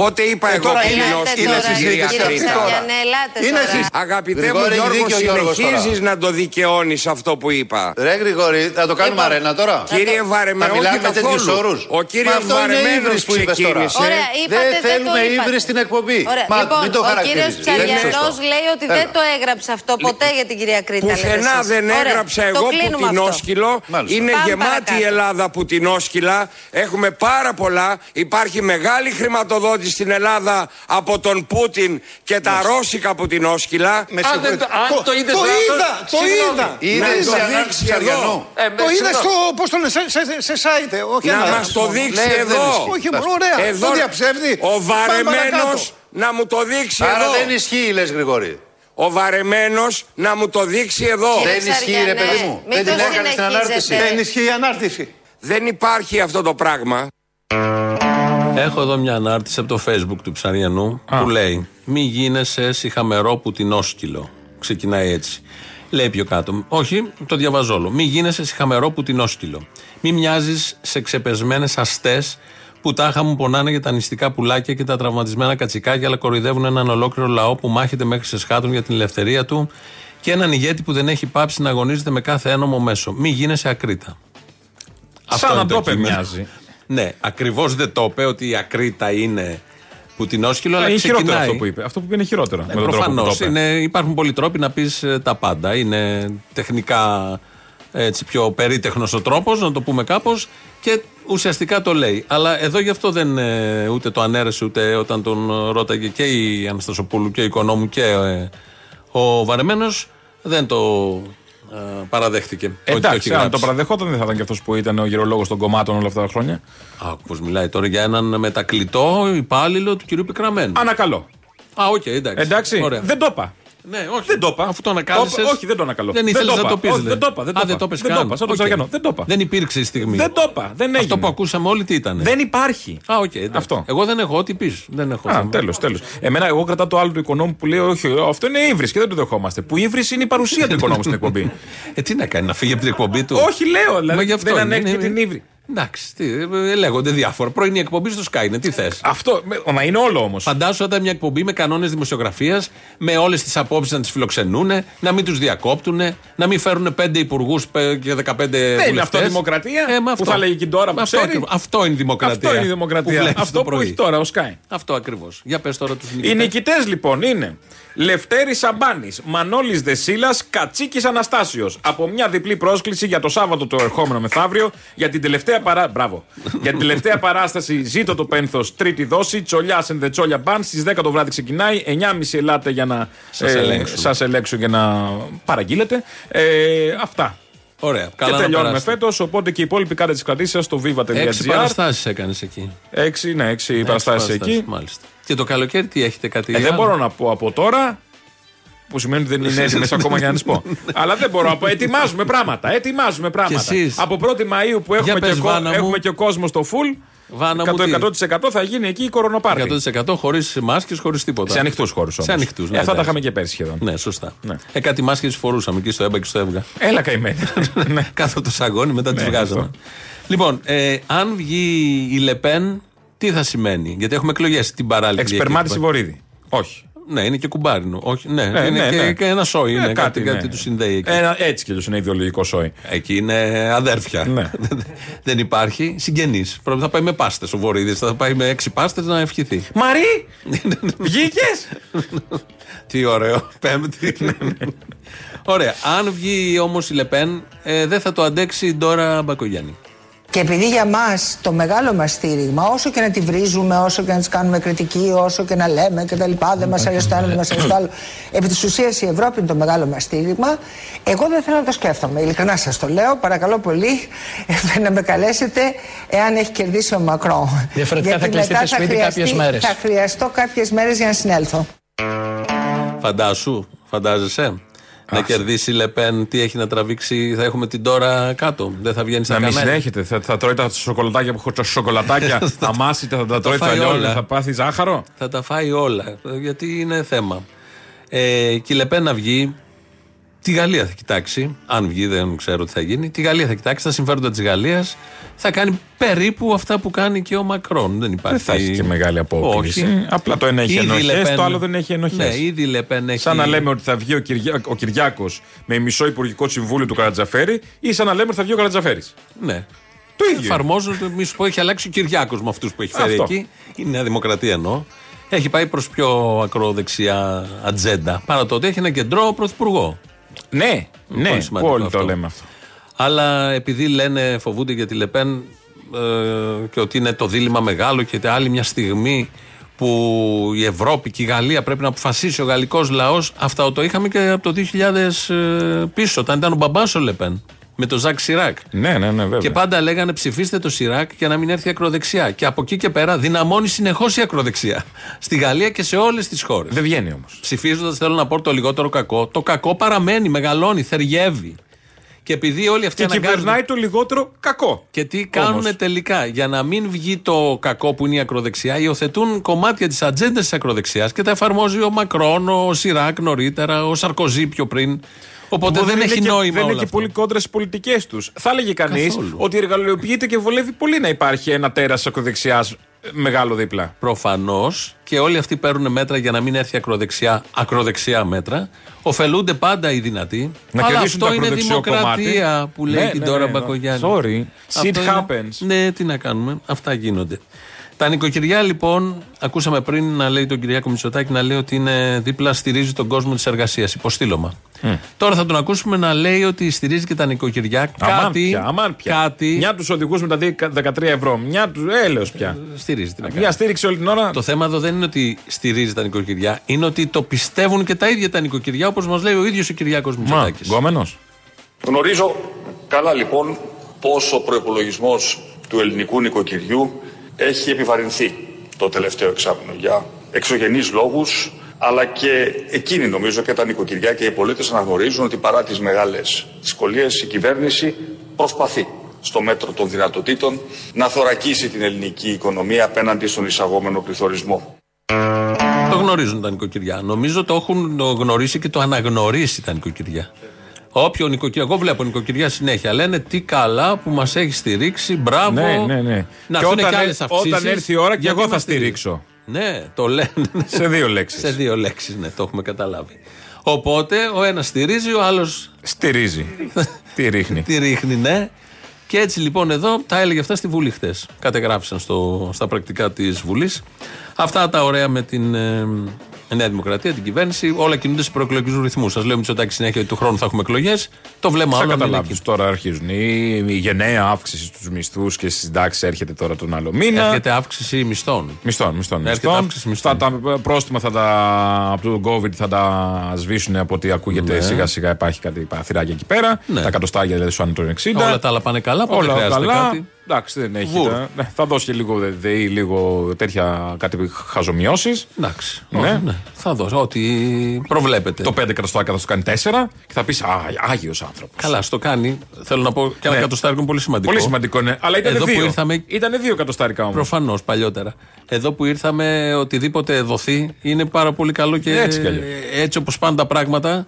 [SPEAKER 12] Πότε είπα
[SPEAKER 7] Ε,
[SPEAKER 12] εγώ
[SPEAKER 7] τώρα
[SPEAKER 12] που
[SPEAKER 7] είναι-
[SPEAKER 12] είναι
[SPEAKER 13] Ελάτε
[SPEAKER 7] είναι
[SPEAKER 13] τώρα,
[SPEAKER 7] συζήτηση
[SPEAKER 12] κυρία
[SPEAKER 7] αυτή
[SPEAKER 13] κύριε
[SPEAKER 12] Κρήτα.
[SPEAKER 7] τώρα.
[SPEAKER 13] Ψαριανέ, ελάτε
[SPEAKER 7] Είναι
[SPEAKER 13] τώρα.
[SPEAKER 7] συζήτηση.
[SPEAKER 12] Αγαπητέ μου
[SPEAKER 14] Γρηγόρη,
[SPEAKER 12] Γιώργο,
[SPEAKER 14] δίκιο ο Γιώργος
[SPEAKER 12] συνεχίζεις
[SPEAKER 14] τώρα.
[SPEAKER 12] να το δικαιώνεις αυτό που είπα.
[SPEAKER 14] Ρε Γρηγόρη, θα το κάνουμε
[SPEAKER 13] Λοιπόν,
[SPEAKER 14] αρένα τώρα.
[SPEAKER 12] Κύριε Βαρεμένος,
[SPEAKER 14] Θα μιλάμε
[SPEAKER 12] όχι
[SPEAKER 14] με τέτοιους
[SPEAKER 12] καθόλου.
[SPEAKER 14] όρους.
[SPEAKER 12] Ο κύριος
[SPEAKER 14] Μα αυτό είναι
[SPEAKER 12] Βαρεμένος
[SPEAKER 14] ύβρις που είπες τώρα.
[SPEAKER 12] ξεκίνησε.
[SPEAKER 13] Ωραία, είπατε,
[SPEAKER 14] Δεν
[SPEAKER 13] δεν
[SPEAKER 14] θέλουμε
[SPEAKER 13] το είπατε.
[SPEAKER 14] ύβρις στην εκπομπή.
[SPEAKER 13] Ωραία,
[SPEAKER 14] Μα
[SPEAKER 13] λοιπόν,
[SPEAKER 14] μην το
[SPEAKER 13] ο κύριος
[SPEAKER 14] χαρακτηρίζεις. Δεν είναι
[SPEAKER 13] Ψαριανός
[SPEAKER 14] σωστό.
[SPEAKER 13] λέει ότι
[SPEAKER 14] Έλα.
[SPEAKER 13] δεν το έγραψε αυτό ποτέ για την κυρία Κρήτα. λέτε
[SPEAKER 12] Πουθενά
[SPEAKER 13] εσείς.
[SPEAKER 12] δεν
[SPEAKER 13] Ωραία,
[SPEAKER 12] έγραψα
[SPEAKER 13] το
[SPEAKER 12] εγώ
[SPEAKER 13] κλείνουμε αυτό.
[SPEAKER 12] πουτινόσκυλο.
[SPEAKER 14] Μάλιστα.
[SPEAKER 12] Είναι
[SPEAKER 13] Πάμε
[SPEAKER 12] γεμάτη η
[SPEAKER 13] παρακάτω.
[SPEAKER 12] Ελλάδα πουτινόσκυλα. Έχουμε πάρα πολλά. Υπάρχει μεγάλη χρηματοδότηση στην Ελλάδα από τον Πούτιν και τα ρώσικα πουτινόσκυλα.
[SPEAKER 7] Με συγχωρείτε.
[SPEAKER 12] αν το είδες
[SPEAKER 7] Το
[SPEAKER 12] λάθος,
[SPEAKER 7] είδα, το
[SPEAKER 12] συγγνώμη.
[SPEAKER 7] είδα.
[SPEAKER 14] Είδες
[SPEAKER 12] Να το
[SPEAKER 14] σε
[SPEAKER 12] δείξει
[SPEAKER 14] ανάρτηση
[SPEAKER 12] εδώ.
[SPEAKER 14] Αριανού.
[SPEAKER 12] Ε,
[SPEAKER 7] Το
[SPEAKER 12] με
[SPEAKER 7] είδα
[SPEAKER 12] συγγνώμη.
[SPEAKER 7] στο, πώς το λένε, σε, σε, σε site, ε, όχι
[SPEAKER 12] Να
[SPEAKER 7] ένα.
[SPEAKER 12] μας το δείξει
[SPEAKER 14] Ναι, δεν
[SPEAKER 12] εδώ.
[SPEAKER 14] ισχύει.
[SPEAKER 7] Όχι, ωραία,
[SPEAKER 12] Εδώ
[SPEAKER 7] το διαψεύδει.
[SPEAKER 12] ο
[SPEAKER 7] Πάμε
[SPEAKER 12] βαρεμένος
[SPEAKER 7] παρακάτω.
[SPEAKER 12] να μου το δείξει
[SPEAKER 14] Άρα
[SPEAKER 12] εδώ.
[SPEAKER 14] δεν ισχύει, λες Γρηγόρη.
[SPEAKER 12] Ο βαρεμένος να μου το δείξει εδώ.
[SPEAKER 13] Κύριε
[SPEAKER 14] Δεν ισχύει, ρε
[SPEAKER 13] Ψαριανέ,
[SPEAKER 14] παιδί μου.
[SPEAKER 13] μην
[SPEAKER 14] Δεν
[SPEAKER 13] το
[SPEAKER 14] την έκανες στην ανάρτηση.
[SPEAKER 13] συνεχίζετε.
[SPEAKER 7] Δεν ισχύει η ανάρτηση.
[SPEAKER 12] Δεν υπάρχει αυτό το πράγμα.
[SPEAKER 3] Έχω εδώ μια ανάρτηση από το facebook του Ψαριανού που λέει Μη γίνεσαι σιχαμερό πουτινόσκυλο. Ξεκινάει έτσι. Λέει πιο κάτω. Όχι, το διαβάζω όλο. Μη γίνεσαι σιχαμερό πουτινόσκυλο. Μη μοιάζεις σε ξεπεσμένες αστές που τάχα μου πονάνε για τα νηστικά πουλάκια και τα τραυματισμένα κατσικάκια, αλλά κοροϊδεύουν έναν ολόκληρο λαό που μάχεται μέχρι σε σχάτων για την ελευθερία του και έναν ηγέτη που δεν έχει πάψει να αγωνίζεται με κάθε ένομο μέσο. Μη γίνεσαι ακρίτα.
[SPEAKER 4] Σαν
[SPEAKER 3] είναι
[SPEAKER 4] να το είπε
[SPEAKER 3] κείμενο.
[SPEAKER 4] μοιάζει.
[SPEAKER 3] Ναι, ακριβώς δεν το είπε ότι η ακρίτα είναι πουτινόσκυλο, αλλά
[SPEAKER 4] Είναι χειρότερο
[SPEAKER 3] ξεκινάει.
[SPEAKER 4] αυτό που είπε. Αυτό που είπε είναι χειρότερο. με τον τρόπο που
[SPEAKER 3] Προφανώς.
[SPEAKER 4] το είπε.
[SPEAKER 3] Υπάρχουν πολλοί τρόποι να πεις τα πάντα. Είναι τεχνικά έτσι, πιο περίτεχνος ο τρόπος, να το πούμε κάπως, και ουσιαστικά το λέει. Αλλά εδώ γι' αυτό δεν ε, ούτε το αναίρεσε ούτε όταν τον ε, ρώταγε και η Αναστασοπούλου και ο Οικονόμου και ε, ο Βαρεμένος, δεν το ε, παραδέχτηκε. ότι το
[SPEAKER 4] Εντάξει,
[SPEAKER 3] έχει
[SPEAKER 4] αν
[SPEAKER 3] γράψει.
[SPEAKER 4] το παραδεχόταν δεν θα ήταν και αυτός που ήταν ο γυρολόγος των κομμάτων όλα αυτά τα χρόνια.
[SPEAKER 3] Άκου πώς μιλάει τώρα για έναν μετακλητό υπάλληλο του κυρίου Πικραμένου.
[SPEAKER 4] Ανακαλώ.
[SPEAKER 3] Α, οκ, εντάξει.
[SPEAKER 4] Εντάξει,
[SPEAKER 3] Ωραία.
[SPEAKER 4] δεν το είπα.
[SPEAKER 3] Ναι, όχι.
[SPEAKER 4] Δεν το είπα.
[SPEAKER 3] Αφού το ανακάλεσες,
[SPEAKER 4] Το είπα. Όχι, δεν το ανακαλώ.
[SPEAKER 3] Δεν
[SPEAKER 4] Δεν
[SPEAKER 3] ήθελες
[SPEAKER 4] το
[SPEAKER 3] να
[SPEAKER 4] είπα.
[SPEAKER 3] το πεις,
[SPEAKER 4] Όχι,
[SPEAKER 3] δηλαδή.
[SPEAKER 4] Δεν το είπα. Δεν
[SPEAKER 3] Α,
[SPEAKER 4] το
[SPEAKER 3] δεν
[SPEAKER 4] είπα.
[SPEAKER 3] το είπες
[SPEAKER 4] Δεν το
[SPEAKER 3] καν.
[SPEAKER 4] είπα. Σαν τον
[SPEAKER 3] Οκ.
[SPEAKER 4] Ψαριανό. Δεν το είπα.
[SPEAKER 3] Δεν υπήρξε η στιγμή.
[SPEAKER 4] Δεν το είπα. Δεν έγινε.
[SPEAKER 3] Αυτό που ακούσαμε όλοι τι ήταν.
[SPEAKER 4] Δεν υπάρχει.
[SPEAKER 3] Α, οκ. εντάξει.
[SPEAKER 4] Αυτό.
[SPEAKER 3] Εγώ δεν έχω ό,τι πεις. Δεν έχω.
[SPEAKER 4] Α,
[SPEAKER 3] θέμα.
[SPEAKER 4] τέλος, τέλος. Εμένα, εγώ κρατάω το άλλο του Οικονόμου που λέει: Όχι, αυτό είναι ύβρις και δεν το δεχόμαστε. Που ύβρις είναι η παρουσία του Οικονόμου στην εκπομπή.
[SPEAKER 3] Ε, τι να κάνει, να φύγει από την εκπομπή του;
[SPEAKER 4] Όχι, λέω.
[SPEAKER 3] Μα
[SPEAKER 4] Δηλαδή,
[SPEAKER 3] γι' αυτό
[SPEAKER 4] δεν
[SPEAKER 3] είναι,
[SPEAKER 4] ανέχεται
[SPEAKER 3] είναι-
[SPEAKER 4] την ύβρι.
[SPEAKER 3] Εντάξει, τι, ε, λέγονται διάφορα. Πρωινή εκπομπή στο ΣΚΑΪ είναι, τι θες.
[SPEAKER 4] Αυτό, με- μα είναι όλο όμως.
[SPEAKER 3] Φαντάσου όταν μια εκπομπή με κανόνες δημοσιογραφίας, με όλες τις απόψεις να τις φιλοξενούν, να μην τους διακόπτουν, να μην φέρουν πέντε υπουργούς και 15
[SPEAKER 4] Δεν είναι αυτό δημοκρατία.
[SPEAKER 3] Ε, μα
[SPEAKER 4] που θα λέγει και τώρα που
[SPEAKER 3] αυτό,
[SPEAKER 4] ξέρει.
[SPEAKER 3] ακριβώς. αυτό είναι η δημοκρατία.
[SPEAKER 4] Αυτό είναι η δημοκρατία.
[SPEAKER 3] βλέπεις
[SPEAKER 4] Αυτό
[SPEAKER 3] το
[SPEAKER 4] που
[SPEAKER 3] πρωί.
[SPEAKER 4] έχει τώρα ο Sky.
[SPEAKER 3] Αυτό ακριβώς. Για πες τώρα τους
[SPEAKER 4] Οι
[SPEAKER 3] νικητές.
[SPEAKER 4] νικητές λοιπόν είναι Λευτέρη Σαμπάνης, Μανώλης Δεσίλας, Κατσίκης Αναστάσιος. Από μια διπλή πρόσκληση για το Σάββατο το ερχόμενο μεθαύριο για την τελευταία, παρά... Μπράβο. για την τελευταία παράσταση Ζήτω το Πένθος, τρίτη δόση, Τσολιά and the Τσόλια Band. Στις 10 το βράδυ ξεκινάει. 9.30 ελάτε για να
[SPEAKER 3] Σας ελέγξουν.
[SPEAKER 4] σας ελέγξουν και να παραγγείλετε. Ε, αυτά.
[SPEAKER 3] Ωραία. Καλά
[SPEAKER 4] και
[SPEAKER 3] να
[SPEAKER 4] τελειώνουμε
[SPEAKER 3] περάσετε.
[SPEAKER 4] φέτος. Οπότε και οι υπόλοιποι κάντε τις κρατήσεις στο viva.gr.
[SPEAKER 3] Έξι παραστάσεις έκανες εκεί.
[SPEAKER 4] Έξι, ναι, έξι παραστάσεις
[SPEAKER 3] παραστάσεις,
[SPEAKER 4] εκεί.
[SPEAKER 3] Μάλιστα. Και το καλοκαίρι τι έχετε κάτι.
[SPEAKER 4] Ε, δεν
[SPEAKER 3] άλλο;
[SPEAKER 4] μπορώ να πω από τώρα. Που σημαίνει ότι δεν είναι έτοιμε ακόμα για να τις πω. Αλλά δεν μπορώ να πω. Ετοιμάζουμε πράγματα. Ετοιμάζουμε πράγματα.
[SPEAKER 3] Και εσείς.
[SPEAKER 4] Από 1η Μαου που έχουμε,
[SPEAKER 3] Για
[SPEAKER 4] και,
[SPEAKER 3] πες,
[SPEAKER 4] κο-
[SPEAKER 3] Βάνα μου.
[SPEAKER 4] έχουμε και κόσμο στο full.
[SPEAKER 3] Βάνα μου, τι;
[SPEAKER 4] 100% θα γίνει εκεί η κορονοπάρτη.
[SPEAKER 3] 100% χωρίς μάσκες, χωρίς τίποτα.
[SPEAKER 4] Σε ανοιχτούς χώρους όμως.
[SPEAKER 3] Σε ανοιχτούς.
[SPEAKER 4] Ε, αυτά τα είχαμε και πέρσι σχεδόν.
[SPEAKER 3] Ναι, σωστά.
[SPEAKER 4] Ναι.
[SPEAKER 3] Ε, κάτι μάσκες φορούσαμε εκεί στο ΕΜΠΑ και στο ΕΒΓΑ.
[SPEAKER 4] Έλα καημένη. ναι.
[SPEAKER 3] Κάθε το σαγόνι μετά τις
[SPEAKER 4] Ναι,
[SPEAKER 3] βγάζαμε.
[SPEAKER 4] αυτό.
[SPEAKER 3] Λοιπόν, ε, αν βγει η Λεπέν, τι θα σημαίνει. Γιατί έχουμε εκλογές την παράλληλη.
[SPEAKER 4] Εξπερμάτιση
[SPEAKER 3] διακήρυξη.
[SPEAKER 4] βορύδι. Όχι.
[SPEAKER 3] Ναι, είναι και κουμπάρινο. Όχι, ναι,
[SPEAKER 4] Ναι,
[SPEAKER 3] είναι
[SPEAKER 4] ναι,
[SPEAKER 3] και,
[SPEAKER 4] ναι.
[SPEAKER 3] και ένα σόι.
[SPEAKER 4] Ε,
[SPEAKER 3] Είναι κάτι,
[SPEAKER 4] ναι.
[SPEAKER 3] κάτι τους συνδέει εκεί.
[SPEAKER 4] Ένα, έτσι κι αλλιώ είναι ιδεολογικό σόι.
[SPEAKER 3] Εκεί είναι αδέρφια.
[SPEAKER 4] Ναι.
[SPEAKER 3] Δεν υπάρχει. Συγγενεί. Πρώτα θα πάει με πάστες ο Βορύδης. Θα πάει με έξι πάστες να ευχηθεί.
[SPEAKER 4] Μαρή! Βγήκες!
[SPEAKER 3] Τι ωραίο. Πέμπτη. Ωραία. Αν βγει όμως η Λεπέν, ε, δεν θα το αντέξει η Ντόρα Μπακογιάννη.
[SPEAKER 2] Και επειδή για μας το μεγάλο μας στήριγμα, όσο και να τη βρίζουμε, όσο και να της κάνουμε κριτική, όσο και να λέμε και τα λοιπά, δεν μας αρέσει το ένα, δεν μας αρέσει το άλλο. Επί της ουσίας η Ευρώπη είναι το μεγάλο μας στήριγμα. Εγώ δεν θέλω να το σκέφτομαι. Ειλικρινά σας το λέω. Παρακαλώ πολύ ε, να με καλέσετε εάν έχει κερδίσει ο Μακρόν.
[SPEAKER 1] Διαφορετικά
[SPEAKER 2] Γιατί
[SPEAKER 1] θα κλειστείτε
[SPEAKER 2] μετά
[SPEAKER 1] σπίτι
[SPEAKER 2] χρειαστεί-
[SPEAKER 1] κάποιες μέρες.
[SPEAKER 2] Θα χρειαστώ κάποιες μέρες για να συνέλθω.
[SPEAKER 3] Φαντάσου, φαντάζεσαι; Να κερδίσει η Λεπέν, τι έχει να τραβήξει, θα έχουμε την Τώρα κάτω. Δεν θα βγαίνει στα
[SPEAKER 4] Να μην
[SPEAKER 3] κανάλια.
[SPEAKER 4] συνέχεται. Θα, θα τρώει τα σοκολατάκια που έχω σοκολατάκια. θα μάσετε, θα τα τρώει
[SPEAKER 3] φάει
[SPEAKER 4] θα λιώνει,
[SPEAKER 3] όλα.
[SPEAKER 4] θα πάθει ζάχαρο.
[SPEAKER 3] Θα τα φάει όλα. ε, Γιατί είναι θέμα. Ε, και η Λεπέν να βγει, τη Γαλλία θα κοιτάξει. Αν βγει, δεν ξέρω τι θα γίνει. Τη Γαλλία θα κοιτάξει, τα συμφέροντα της Γαλλίας. Θα κάνει περίπου αυτά που κάνει και ο Μακρόν. Δεν υπάρχει.
[SPEAKER 4] Δεν θα έχει και μεγάλη απόκληση.
[SPEAKER 3] Όχι.
[SPEAKER 4] Απλά το ένα έχει
[SPEAKER 3] Ήδη η
[SPEAKER 4] ενοχές,
[SPEAKER 3] Λεπέν-
[SPEAKER 4] το άλλο δεν έχει ενοχές.
[SPEAKER 3] Ναι, ήδη η Λεπέν έχει.
[SPEAKER 4] Σαν να λέμε ότι θα βγει ο, Κυριά, ο Κυριάκος με μισό υπουργικό συμβούλιο του Καρατζαφέρη ή σαν να λέμε ότι θα βγει ο Καρατζαφέρης.
[SPEAKER 3] Ναι.
[SPEAKER 4] Το ίδιο.
[SPEAKER 3] Εφαρμόζουν το μισό που έχει αλλάξει ο Κυριάκος με αυτούς που έχει φέρει
[SPEAKER 4] Αυτό.
[SPEAKER 3] εκεί. Η Νέα Δημοκρατία εννοώ. Έχει πάει προς πιο ακροδεξιά ατζέντα. Παρά το ότι έχει ένα κεντρό πρωθυπουργό.
[SPEAKER 4] Ναι, ναι,
[SPEAKER 3] Πολύ σημαντικό
[SPEAKER 4] όλοι
[SPEAKER 3] αυτό.
[SPEAKER 4] το λέμε αυτό.
[SPEAKER 3] Αλλά επειδή λένε, φοβούνται για τη Λεπέν ε, και ότι είναι το δίλημα μεγάλο και άλλη μια στιγμή που η Ευρώπη και η Γαλλία πρέπει να αποφασίσει ο γαλλικός λαός αυτά το είχαμε και από το 2000 ε, πίσω όταν ήταν ο μπαμπάς ο Λεπέν με τον Ζακ Σιράκ
[SPEAKER 4] Ναι, ναι, ναι, βέβαια.
[SPEAKER 3] και πάντα λέγανε ψηφίστε το Σιράκ για να μην έρθει η ακροδεξιά και από εκεί και πέρα δυναμώνει συνεχώς η ακροδεξιά στη Γαλλία και σε όλες τις χώρες
[SPEAKER 4] Δεν βγαίνει όμως.
[SPEAKER 3] ψηφίζοντας, θέλω να πω το λιγότερο κακό. Το κακό παραμένει, μεγαλώνει, θεριεύει. Και επειδή όλοι αυτοί
[SPEAKER 4] Και
[SPEAKER 3] αναγκάζονται-
[SPEAKER 4] κυβερνάει το λιγότερο κακό.
[SPEAKER 3] Και τι κάνουν
[SPEAKER 4] Όμως.
[SPEAKER 3] τελικά. Για να μην βγει το κακό που είναι η ακροδεξιά, υιοθετούν κομμάτια της ατζέντας της ακροδεξιάς και τα εφαρμόζει ο Μακρόν, ο Σιράκ νωρίτερα, ο Σαρκοζή πιο πριν. Οπότε
[SPEAKER 4] Που
[SPEAKER 3] δεν,
[SPEAKER 4] είναι
[SPEAKER 3] έχει
[SPEAKER 4] και-
[SPEAKER 3] νόημα
[SPEAKER 4] Δεν είναι
[SPEAKER 3] όλο
[SPEAKER 4] και
[SPEAKER 3] αυτό.
[SPEAKER 4] πολύ κόντρα στι πολιτικές τους. Θα έλεγε κανείς
[SPEAKER 3] Καθόλου.
[SPEAKER 4] ότι εργαλειοποιείται και βολεύει πολύ να υπάρχει ένα τέρας ακροδεξιά μεγάλο δίπλα.
[SPEAKER 3] Προφανώς και όλοι αυτοί παίρνουν μέτρα για να μην έρθει ακροδεξιά, ακροδεξιά μέτρα. Οφελούνται πάντα οι δυνατοί.
[SPEAKER 4] Να
[SPEAKER 3] αλλά
[SPEAKER 4] κερδίσουν
[SPEAKER 3] αυτό
[SPEAKER 4] το
[SPEAKER 3] είναι
[SPEAKER 4] ακροδεξιό
[SPEAKER 3] δημοκρατία
[SPEAKER 4] κομμάτι.
[SPEAKER 3] που λέει
[SPEAKER 4] Ναι,
[SPEAKER 3] την
[SPEAKER 4] ναι,
[SPEAKER 3] τώρα
[SPEAKER 4] ναι, ναι.
[SPEAKER 3] Μπακογιάννη.
[SPEAKER 4] Sorry.
[SPEAKER 3] Αυτό
[SPEAKER 4] Shit
[SPEAKER 3] είναι-
[SPEAKER 4] happens.
[SPEAKER 3] Ναι, τι να κάνουμε. Αυτά γίνονται. Τα νοικοκυριά λοιπόν, ακούσαμε πριν να λέει τον Κυριάκο Μητσοτάκη να λέει ότι είναι δίπλα, στηρίζει τον κόσμο της εργασίας. Υποστήλωμα. Τώρα θα τον ακούσουμε να λέει ότι στηρίζει και τα νοικοκυριά.
[SPEAKER 4] Αμάν
[SPEAKER 3] κάτι.
[SPEAKER 4] πια, αμάν πια.
[SPEAKER 3] Κάτι.
[SPEAKER 4] Μια τους οδηγούς με τα 13 ευρώ. Μια του. Έλεος πια.
[SPEAKER 3] Στηρίζει την
[SPEAKER 4] Μια στήριξη όλη την ώρα.
[SPEAKER 3] Το θέμα εδώ δεν είναι ότι στηρίζει τα νοικοκυριά, είναι ότι το πιστεύουν και τα ίδια τα νοικοκυριά, όπως μας λέει ο ίδιος ο Κυριάκος
[SPEAKER 4] Μα,
[SPEAKER 3] Μητσοτάκης.
[SPEAKER 4] γκόμενος.
[SPEAKER 6] Γνωρίζω καλά λοιπόν πως ο προϋπολογισμός του ελληνικού νοικοκυριού έχει επιβαρυνθεί το τελευταίο εξάμεινο για εξωγενείς λόγους αλλά και εκείνοι νομίζω και τα νοικοκυριά και οι πολίτες αναγνωρίζουν ότι παρά τις μεγάλες δυσκολίες η κυβέρνηση προσπαθεί στο μέτρο των δυνατοτήτων να θωρακίσει την ελληνική οικονομία απέναντι στον εισαγόμενο πληθωρισμό.
[SPEAKER 3] Το γνωρίζουν τα νοικοκυριά. Νομίζω το έχουν το γνωρίσει και το αναγνωρίσει τα νοικοκυριά. Όποιο νοικοκυριά, εγώ βλέπω νοικοκυριά συνέχεια. Λένε τι καλά που μας έχει στηρίξει, μπράβο.
[SPEAKER 4] Ναι, ναι, ναι.
[SPEAKER 3] Να
[SPEAKER 4] Και
[SPEAKER 3] αφήνε
[SPEAKER 4] όταν
[SPEAKER 3] και
[SPEAKER 4] έ-
[SPEAKER 3] άλλες αυξήσεις,
[SPEAKER 4] όταν έρθει η ώρα και
[SPEAKER 3] γιατί
[SPEAKER 4] εγώ θα
[SPEAKER 3] μας στηρίζει.
[SPEAKER 4] στηρίξω.
[SPEAKER 3] Ναι, το λένε.
[SPEAKER 4] Σε δύο λέξεις.
[SPEAKER 3] Σε δύο λέξεις, ναι, το έχουμε καταλάβει. Οπότε ο ένας στηρίζει, ο άλλο.
[SPEAKER 4] Στηρίζει. Τι ρίχνει.
[SPEAKER 3] Τι ρίχνει, ναι. Και έτσι λοιπόν εδώ τα έλεγε αυτά στη Βουλή χτε. Κατεγράφησαν στο, στα πρακτικά της Βουλής. Αυτά τα ωραία με την ε, Νέα Δημοκρατία, την κυβέρνηση. Όλα κινούνται σε προεκλογικούς ρυθμούς. Σας λέω Μητσοτάκη συνέχεια ότι του χρόνου θα έχουμε εκλογές. Το βλέμμα
[SPEAKER 4] Θα
[SPEAKER 3] όλων είναι
[SPEAKER 4] καταλάβεις.
[SPEAKER 3] εκεί.
[SPEAKER 4] Τώρα αρχίζουν. Η, η γενναία αύξηση στους μισθούς και στις συντάξεις έρχεται τώρα τον άλλο μήνα.
[SPEAKER 3] Έρχεται αύξηση μισθών.
[SPEAKER 4] Μισθών, μισθών.
[SPEAKER 3] Έρχεται
[SPEAKER 4] μισθών.
[SPEAKER 3] αύξηση μισθών.
[SPEAKER 4] Θα τα πρόστιμα θα τα, από τον COVID θα τα σβήσουν από ό,τι ακούγεται
[SPEAKER 3] Ναι.
[SPEAKER 4] σιγά σιγά υπάρχει κάτι παραθυράκια εκεί πέρα.
[SPEAKER 3] Ναι.
[SPEAKER 4] Τα κατοστάγια δηλαδή σου το 60.
[SPEAKER 3] Όλα τα άλλα πάνε καλά, οπότε
[SPEAKER 4] Όλα
[SPEAKER 3] χρειάζεται
[SPEAKER 4] καλά.
[SPEAKER 3] κάτι.
[SPEAKER 4] Εντάξει, δεν έχει.
[SPEAKER 3] Βουρ.
[SPEAKER 4] τα- ναι, θα δώσει και λίγο ΔΕΗ, λίγο τέτοια κάτι χαζομοιώσει.
[SPEAKER 3] Εντάξει.
[SPEAKER 4] Ναι.
[SPEAKER 3] Όχι, ναι. Θα δώσω ό,τι προβλέπετε.
[SPEAKER 4] Το 5 εκατοστάρικα θα σου κάνει 4 και θα πεις Άγιος άνθρωπος.
[SPEAKER 3] Καλά, στο κάνει. Θέλω να πω και ένα
[SPEAKER 4] Ναι.
[SPEAKER 3] εκατοστάρικο είναι πολύ σημαντικό.
[SPEAKER 4] Πολύ σημαντικό, ναι. Αλλά ήταν
[SPEAKER 3] Εδώ που
[SPEAKER 4] δύο.
[SPEAKER 3] ήρθαμε-
[SPEAKER 4] Ήταν δύο εκατοστάρικα όμως.
[SPEAKER 3] Προφανώς, παλιότερα. Εδώ που ήρθαμε, οτιδήποτε δοθεί είναι πάρα πολύ καλό και
[SPEAKER 4] Έτσι κι αλλιώς.
[SPEAKER 3] έτσι όπως πάνε τα πράγματα.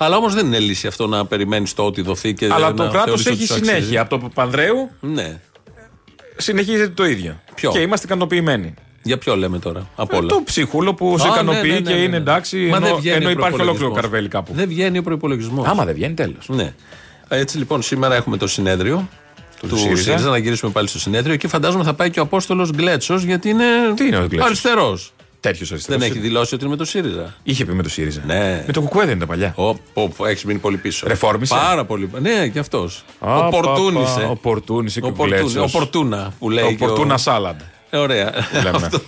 [SPEAKER 3] Αλλά όμως δεν είναι λύση αυτό να περιμένεις το ότι δοθεί και
[SPEAKER 4] Αλλά
[SPEAKER 3] να
[SPEAKER 4] το κράτος
[SPEAKER 3] θεωρείς ότι
[SPEAKER 4] έχει
[SPEAKER 3] σου αξίζει.
[SPEAKER 4] συνέχεια. Από το Πανδρέου
[SPEAKER 3] Ναι.
[SPEAKER 4] Συνεχίζεται το ίδιο.
[SPEAKER 3] Ποιο;
[SPEAKER 4] Και είμαστε ικανοποιημένοι.
[SPEAKER 3] Για ποιο λέμε τώρα, απ'
[SPEAKER 4] Ε,
[SPEAKER 3] όλα;
[SPEAKER 4] το ψυχούλο που σε
[SPEAKER 3] Α,
[SPEAKER 4] ικανοποιεί
[SPEAKER 3] ναι, ναι, ναι,
[SPEAKER 4] και
[SPEAKER 3] ναι,
[SPEAKER 4] είναι
[SPEAKER 3] ναι.
[SPEAKER 4] εντάξει,
[SPEAKER 3] Μα
[SPEAKER 4] ενώ,
[SPEAKER 3] δεν βγαίνει
[SPEAKER 4] ενώ
[SPEAKER 3] ο
[SPEAKER 4] υπάρχει ολόκληρο
[SPEAKER 3] προϋπολογισμός.
[SPEAKER 4] καρβέλι κάπου.
[SPEAKER 3] Δεν βγαίνει ο προπολογισμός.
[SPEAKER 4] Άμα δεν βγαίνει, τέλος.
[SPEAKER 3] Ναι. Έτσι λοιπόν σήμερα έχουμε το συνέδριο του,
[SPEAKER 4] ΣΥΡΙΖΑ.
[SPEAKER 3] ΣΥΡΙΖΑ. Να γυρίσουμε πάλι στο συνέδριο. Εκεί φαντάζομαι θα πάει και ο Απόστολος Γκλέτσος γιατί είναι,
[SPEAKER 4] Τι είναι ο Γκλέτσος;
[SPEAKER 3] αριστερός.
[SPEAKER 4] Τέτοιος αριστερός.
[SPEAKER 3] Δεν έχει δηλώσει ότι είναι με το ΣΥΡΙΖΑ.
[SPEAKER 4] Είχε πει με το ΣΥΡΙΖΑ.
[SPEAKER 3] Ναι.
[SPEAKER 4] Με το Κουκουέ δεν ήταν παλιά.
[SPEAKER 3] Ο, έχεις μείνει πολύ πίσω.
[SPEAKER 4] Ρεφόρμησε.
[SPEAKER 3] Πάρα πολύ. Ναι, και αυτός.
[SPEAKER 4] Α,
[SPEAKER 3] Ο
[SPEAKER 4] πα,
[SPEAKER 3] Πορτούνισε.
[SPEAKER 4] πα, Ο Πορτούνισε και
[SPEAKER 3] Ο
[SPEAKER 4] ο
[SPEAKER 3] Πορτούνα,
[SPEAKER 4] Γκλέτσος.
[SPEAKER 3] ο Πορτούνα που λέει.
[SPEAKER 4] Ο
[SPEAKER 3] και
[SPEAKER 4] Πορτούνα σάλαντ.
[SPEAKER 3] Ε, Ωραία.
[SPEAKER 4] Λέμε.
[SPEAKER 3] Αυτό.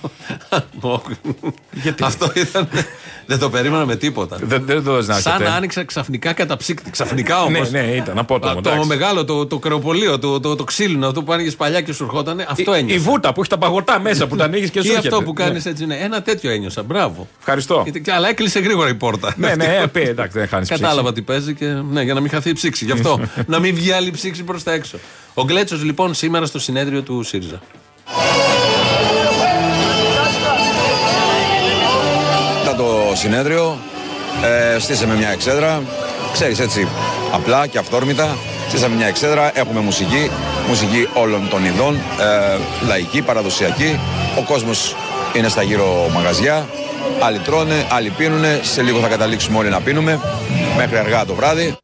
[SPEAKER 3] Αυτό ήταν. Δεν το περίμενα με τίποτα.
[SPEAKER 4] Δεν, δεν το δες να
[SPEAKER 3] Σαν
[SPEAKER 4] έρχεται.
[SPEAKER 3] να άνοιξα ξαφνικά καταψύκτη. Ξαφνικά όμως.
[SPEAKER 4] Ναι, ναι, ήταν απότομο.
[SPEAKER 3] Το
[SPEAKER 4] εντάξει.
[SPEAKER 3] μεγάλο, το, το κρεοπολείο, το, το, το ξύλινο, αυτό που άνοιγες παλιά και σου ερχόταν. Αυτό
[SPEAKER 4] Η, η
[SPEAKER 3] ένιωσα.
[SPEAKER 4] βούτα που έχει τα παγωτά μέσα που τα ανοίγεις και σου
[SPEAKER 3] Ή
[SPEAKER 4] έρχεται.
[SPEAKER 3] αυτό που κάνεις
[SPEAKER 4] Ναι.
[SPEAKER 3] έτσι, ναι. Ένα τέτοιο ένιωσα. Μπράβο.
[SPEAKER 4] Ευχαριστώ.
[SPEAKER 3] Και- και- Αλλά έκλεισε γρήγορα η πόρτα.
[SPEAKER 4] Ναι, ναι, ε, πει, εντάξει, δεν χάνεις
[SPEAKER 3] Κατάλαβα τι παίζει και ναι, για να μην χαθεί η ψήξη. Γι' αυτό. να μην βγει άλλη ψήξη προς τα έξω. Ο Γκλέτσος λοιπόν σήμερα στο συνέδριο του ΣΥΡΙΖΑ.
[SPEAKER 15] Μετά το συνέδριο ε, στήσαμε μια εξέδρα, ξέρεις έτσι, απλά και αυθόρμητα. Στήσαμε μια εξέδρα, έχουμε μουσική, μουσική όλων των ειδών, ε, λαϊκή, παραδοσιακή. Ο κόσμος είναι στα γύρω μαγαζιά, άλλοι τρώνε, άλλοι πίνουνε, σε λίγο θα καταλήξουμε όλοι να πίνουμε, μέχρι αργά το βράδυ.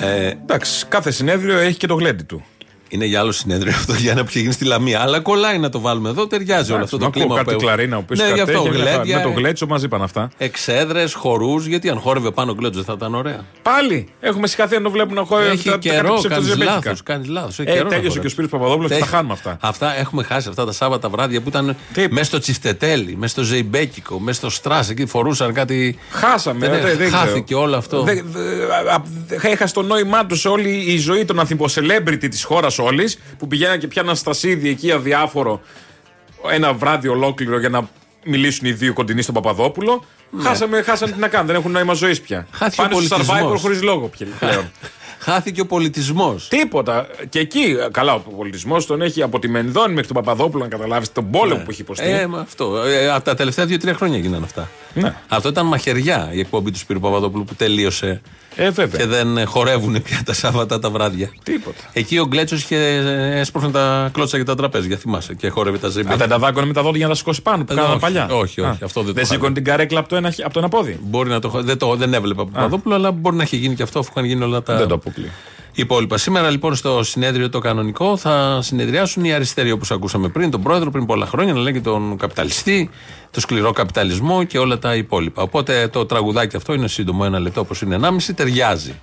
[SPEAKER 3] Ε,
[SPEAKER 4] Εντάξει, κάθε συνέδριο έχει και το γλέντι του.
[SPEAKER 3] Είναι για άλλο συνέδριο αυτό για ένα που είχε γίνει στη Λαμία. Αλλά κολλάει να το βάλουμε εδώ, ταιριάζει όλο αυτό το
[SPEAKER 4] Μα ακούω
[SPEAKER 3] κλίμα.
[SPEAKER 4] κάτι
[SPEAKER 3] που-
[SPEAKER 4] κλαρίνα που
[SPEAKER 3] Ναι, γι' αυτό γλέντια.
[SPEAKER 4] Με το γλέτσο μαζί πάνε αυτά.
[SPEAKER 3] Εξέδρες, χορούς, γιατί αν χόρευε πάνω ο Γκλέτσο θα ήταν ωραία.
[SPEAKER 4] Πάλι έχουμε συγχαθεί να το βλέπουν να χωράει
[SPEAKER 3] Έχει καιρό, κάνεις λάθος. Κάνεις λάθος.
[SPEAKER 4] Ε, τέλειωσε και ο Σπύρος Παπαδόπουλος και τα χάνουμε αυτά.
[SPEAKER 3] Αυτά έχουμε χάσει αυτά τα Σάββατα βράδια που ήταν μέσα στο Τσιφτετέλι, μέσα στο Ζεϊμπέκικο, μέσα στο Στράς. Εκεί φορούσαν κάτι.
[SPEAKER 4] Χάσαμε.
[SPEAKER 3] Δεν-
[SPEAKER 4] δεν- δεν
[SPEAKER 3] χάθηκε
[SPEAKER 4] ξέρω.
[SPEAKER 3] όλο αυτό.
[SPEAKER 4] Δεν- δε- α- δε- Έχασε το νόημά τους σε όλη η ζωή των ανθιποσελέμπριτη της χώρας όλη που πηγαίναν και πιάναν στασίδι εκεί αδιάφορο ένα βράδυ ολόκληρο για να μιλήσουν οι δύο κοντινοί στον Παπαδόπουλο. Χάσαμε, χάσανε τι να κάνουν, δεν έχουν νόημα ζωής πια.
[SPEAKER 3] Ναι. Χάθηκε
[SPEAKER 4] Πάνε
[SPEAKER 3] ο
[SPEAKER 4] στο
[SPEAKER 3] πολιτισμός.
[SPEAKER 4] survivor χωρίς λόγο πια- πλέον.
[SPEAKER 3] Χάθηκε ο πολιτισμός.
[SPEAKER 4] Τίποτα. Και εκεί, καλά, ο πολιτισμός τον έχει από τη Μενδώνη μέχρι τον Παπαδόπουλο να καταλάβεις τον πόλεμο που έχει υποστεί.
[SPEAKER 3] Ε, μα αυτό. Ε, από τα τελευταία δύο-τρία χρόνια γίνανε αυτά.
[SPEAKER 4] Ναι.
[SPEAKER 3] Αυτό ήταν μαχαιριά η εκπομπή του Σπύρου Παπαδόπουλου που τελείωσε.
[SPEAKER 4] Ε, βέβαια.
[SPEAKER 3] Και δεν ε, χορεύουν πια τα Σάββατα τα βράδια.
[SPEAKER 4] Τίποτα.
[SPEAKER 3] Εκεί ο Γκλέτσος είχε ε, έσπροχνε τα κλώτσα για τα τραπέζια, θυμάσαι. Και χόρευε τα ζύμπη.
[SPEAKER 4] Α, δεν τα δάγκωνε με τα δόντια για να τα σηκώσει πάνω που
[SPEAKER 3] Ε,
[SPEAKER 4] κάνανε
[SPEAKER 3] όχι,
[SPEAKER 4] παλιά.
[SPEAKER 3] όχι, όχι,
[SPEAKER 4] Α,
[SPEAKER 3] αυτό δεν το
[SPEAKER 4] Δεν
[SPEAKER 3] είχαμε.
[SPEAKER 4] σήκωνε την καρέκλα από το ένα, από το ένα πόδι.
[SPEAKER 3] Μπορεί να το, χω- δεν, το, δεν έβλεπα από τον Παπαδόπουλο, αλλά μπορεί να έχει γίνει και αυτό αφού είχαν γίνει όλα τα
[SPEAKER 4] Δεν το αποκλείω.
[SPEAKER 3] Υπόλοιπα. Σήμερα λοιπόν στο συνέδριο το κανονικό θα συνεδριάσουν οι αριστεροί όπως ακούσαμε πριν, τον πρόεδρο πριν πολλά χρόνια να λέγει τον καπιταλιστή, το σκληρό καπιταλισμό και όλα τα υπόλοιπα. Οπότε το τραγουδάκι αυτό είναι σύντομο, ένα λεπτό όπως είναι 1,5, ταιριάζει.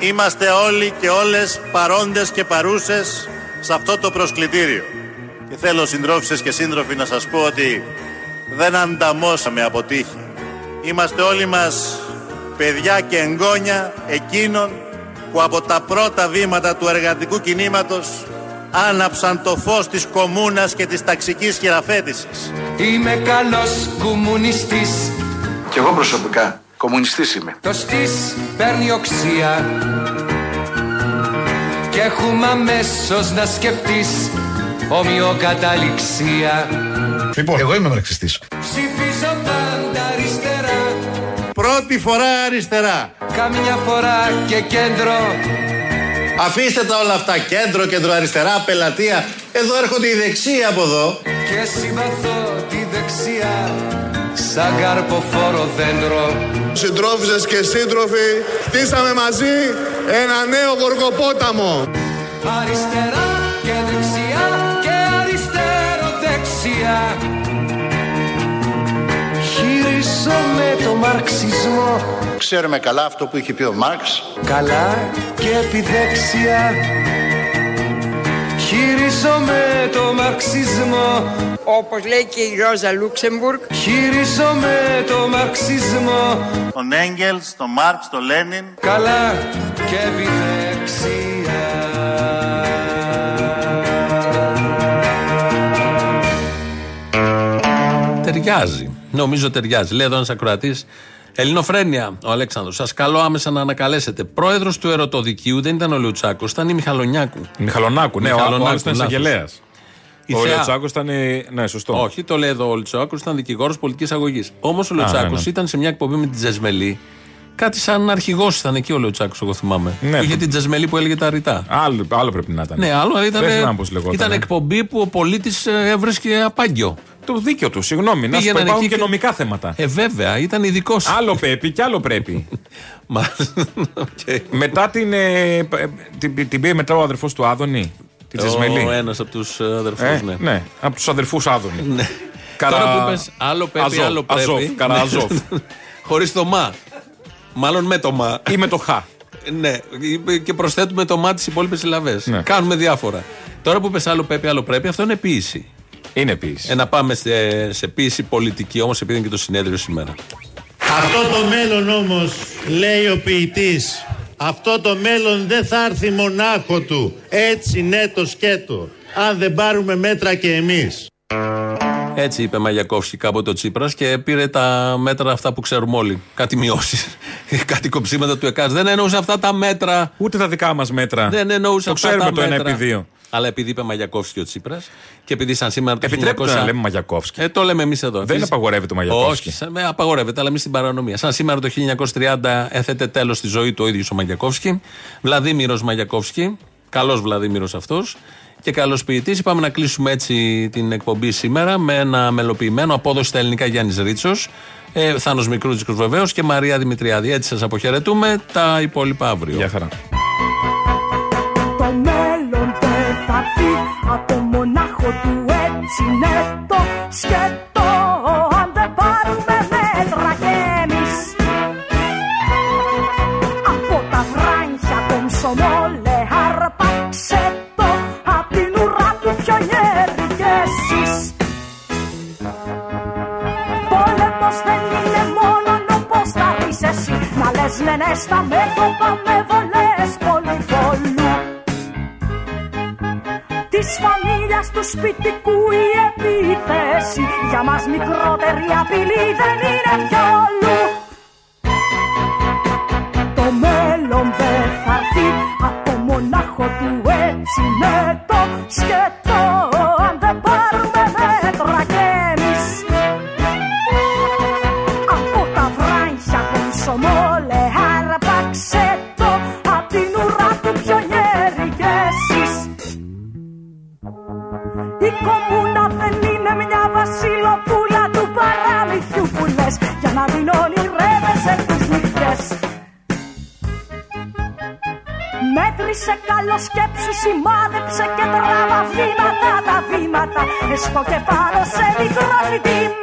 [SPEAKER 14] Είμαστε όλοι και όλες παρόντες και παρούσες σε αυτό το προσκλητήριο. Και θέλω συντρόφισσες και σύντροφοι να σας πω ότι δεν ανταμώσαμε από τύχη. Είμαστε όλοι μας παιδιά και εγγόνια εκείνων που από τα πρώτα βήματα του εργατικού κινήματος άναψαν το φως της κομμούνας και της ταξικής χειραφέτησης.
[SPEAKER 5] Είμαι καλός κομμουνιστής
[SPEAKER 16] Κι εγώ προσωπικά κομμουνιστής είμαι.
[SPEAKER 5] Το στης παίρνει οξία Κι έχουμε αμέσως να σκεφτείς Ομοιοκαταληξία
[SPEAKER 16] Λοιπόν, εγώ είμαι μαρξιστής.
[SPEAKER 5] Ψηφίζω πάντα αριστερά
[SPEAKER 14] Πρώτη φορά αριστερά.
[SPEAKER 5] Καμιά φορά και κέντρο
[SPEAKER 14] Αφήστε τα όλα αυτά. Κέντρο, κέντρο αριστερά, πελατεία. Εδώ έρχονται οι δεξιοί από εδώ.
[SPEAKER 5] Και συμπαθώ τη δεξιά Σαν καρποφόρο δέντρο
[SPEAKER 17] Συντρόφισσες και σύντροφοι, χτίσαμε μαζί ένα νέο γοργοπόταμο.
[SPEAKER 5] Αριστερά και δεξιά και αριστερό δεξιά Χειρίζομαι το μαρξισμό
[SPEAKER 14] Ξέρουμε καλά αυτό που είχε πει ο Μάρξ.
[SPEAKER 5] Καλά και επιδέξια Χειρίζομαι το μαρξισμό
[SPEAKER 18] Όπως λέει και η Ρόζα Λούξεμπουργκ
[SPEAKER 5] Χειρίζομαι το μαρξισμό
[SPEAKER 14] Τον Έγγελς, τον Μάρξ, τον Λένιν.
[SPEAKER 5] Καλά και επιδέξια
[SPEAKER 3] Ταιριάζει. Νομίζω ταιριάζει. Λέει εδώ ένας ακροατής. Ελληνοφρένεια, ο Αλέξανδρος. Σας καλώ άμεσα να ανακαλέσετε. Πρόεδρος του Ερωτοδικείου δεν ήταν ο Λεουτσάκο, ήταν η Μιχαλονιάκου.
[SPEAKER 4] Μιχαλονάκου, ναι, ο
[SPEAKER 3] Μιχαλονάκου,
[SPEAKER 4] άλλο ήταν
[SPEAKER 3] λάθος.
[SPEAKER 4] εισαγγελέας.
[SPEAKER 3] Η
[SPEAKER 4] Ο
[SPEAKER 3] Θεά.
[SPEAKER 4] Λεωτσάκο ήταν. ε, Ναι, σωστό.
[SPEAKER 3] Όχι, το λέει εδώ ο Λουτσάκο, ήταν δικηγόρος πολιτικής αγωγής. Όμως ο
[SPEAKER 4] ναι,
[SPEAKER 3] Λουτσάκο
[SPEAKER 4] ναι.
[SPEAKER 3] ήταν σε μια εκπομπή με την Τζεσμελή. Κάτι σαν αρχηγός ήταν εκεί ο Λουτσάκο, εγώ θυμάμαι.
[SPEAKER 4] Ναι,
[SPEAKER 3] Είχε
[SPEAKER 4] που-
[SPEAKER 3] την Τζεσμελή που έλεγε τα ρητά.
[SPEAKER 4] Άλλο, άλλο πρέπει να ήταν.
[SPEAKER 3] Ναι, άλλο ήταν.
[SPEAKER 4] Δεν θυμάμαι πώς λεγόταν.
[SPEAKER 3] Ήταν εκπομπή που ο πολίτης έβρισκε απάγγιο.
[SPEAKER 4] Το δίκιο τους, συγγνώμη. Να σου πω,
[SPEAKER 3] Πήγαιναν
[SPEAKER 4] υπάρχουν
[SPEAKER 3] εκεί
[SPEAKER 4] και
[SPEAKER 3] και-
[SPEAKER 4] νομικά θέματα.
[SPEAKER 3] Ε, βέβαια, ήταν ειδικός.
[SPEAKER 4] Άλλο πρέπει και άλλο πρέπει. Μετά την. ε, ε, την, την πήγε μετά ο αδερφός του Άδωνη. Την Τζεσμελή.
[SPEAKER 3] Ο ένας από τους αδερφούς,
[SPEAKER 4] Ε,
[SPEAKER 3] ναι.
[SPEAKER 4] ναι, από τους αδερφούς Άδωνη.
[SPEAKER 3] Ναι.
[SPEAKER 4] Καρα-
[SPEAKER 3] Τώρα που πες άλλο πρέπει,
[SPEAKER 4] Αζόφ,
[SPEAKER 3] άλλο πρέπει.
[SPEAKER 4] Αζόφ, Καραζόφ.
[SPEAKER 3] Χωρίς το μα. Μάλλον με το μα.
[SPEAKER 4] Ή με το χ.
[SPEAKER 3] Ναι, και προσθέτουμε το μα τις υπόλοιπες συλλαβές.
[SPEAKER 4] Ναι.
[SPEAKER 3] Κάνουμε διάφορα. Τώρα που πες άλλο πρέπει, άλλο πρέπει, αυτό είναι ποιήση.
[SPEAKER 4] Είναι ποιήση.
[SPEAKER 3] Ε, να πάμε σε, σε ποιήση πολιτική, όμως επειδή είναι και το συνέδριο σήμερα.
[SPEAKER 14] Αυτό το μέλλον όμως, λέει ο ποιητής, αυτό το μέλλον δεν θα έρθει μονάχο του. Έτσι ναι το σκέτο. Αν δεν πάρουμε μέτρα και εμείς.
[SPEAKER 3] Έτσι είπε Μαγιακόφσκι κάποτε ο Τσίπρας και πήρε τα μέτρα αυτά που ξέρουμε όλοι. Κάτι μειώσεις. Κάτι κοψίματα του ΕΚΑΣ. Δεν εννοούσε αυτά τα μέτρα.
[SPEAKER 4] Ούτε τα δικά μας μέτρα.
[SPEAKER 3] Δεν εννοούσε
[SPEAKER 4] Το
[SPEAKER 3] αυτά
[SPEAKER 4] ξέρουμε
[SPEAKER 3] τα
[SPEAKER 4] το ένα
[SPEAKER 3] μέτρα.
[SPEAKER 4] επί δύο.
[SPEAKER 3] Αλλά επειδή είπε Μαγιακόφσκι ο Τσίπρας και επειδή σαν σήμερα το
[SPEAKER 4] Επιτρέπεται
[SPEAKER 3] 1900
[SPEAKER 4] να λέμε Μαγιακόφσκι.
[SPEAKER 3] Ε, το λέμε εμείς εδώ.
[SPEAKER 4] Δεν
[SPEAKER 3] Φυσικά.
[SPEAKER 4] απαγορεύεται ο Μαγιακόφσκι.
[SPEAKER 3] Όχι, σαν- με απαγορεύεται, αλλά εμείς στην παρανομία. Σαν σήμερα το 1930 έθετε τέλος στη ζωή του ο ίδιος ο Μαγιακόφσκι. Βλαδίμηρος Μαγιακόφσκι. Καλός Βλαδίμηρος αυτός. Και καλός ποιητής. Είπαμε να κλείσουμε έτσι την εκπομπή σήμερα με ένα μελοποιημένο απόδοση στα ελληνικά Γιάννης Ρίτσος. Ε, Θάνος Μικρούτσικος βεβαίως και Μαρία Δημητριάδη. Έτσι σας αποχαιρετούμε. Τα υπόλοιπα αύριο.
[SPEAKER 4] Γεια χαρά.
[SPEAKER 19] Μονάχο του έτσι είναι το σκέτο. Αν δεν πάρουμε μέτρα κι εμείς Από τα βράχια των ψωμόλε αρπάξε το απ' την ουρά του πιονιέρι κι εσείς. Πόλεμος δεν είναι μόνο πως θα πεις εσύ. Να λες ναι ναι στα μέτωπα σπιτικού η επίθεση. Για μας μικρότερη απειλή δεν είναι πιόλου Έστω και πάνω σε μικρό ζητήματα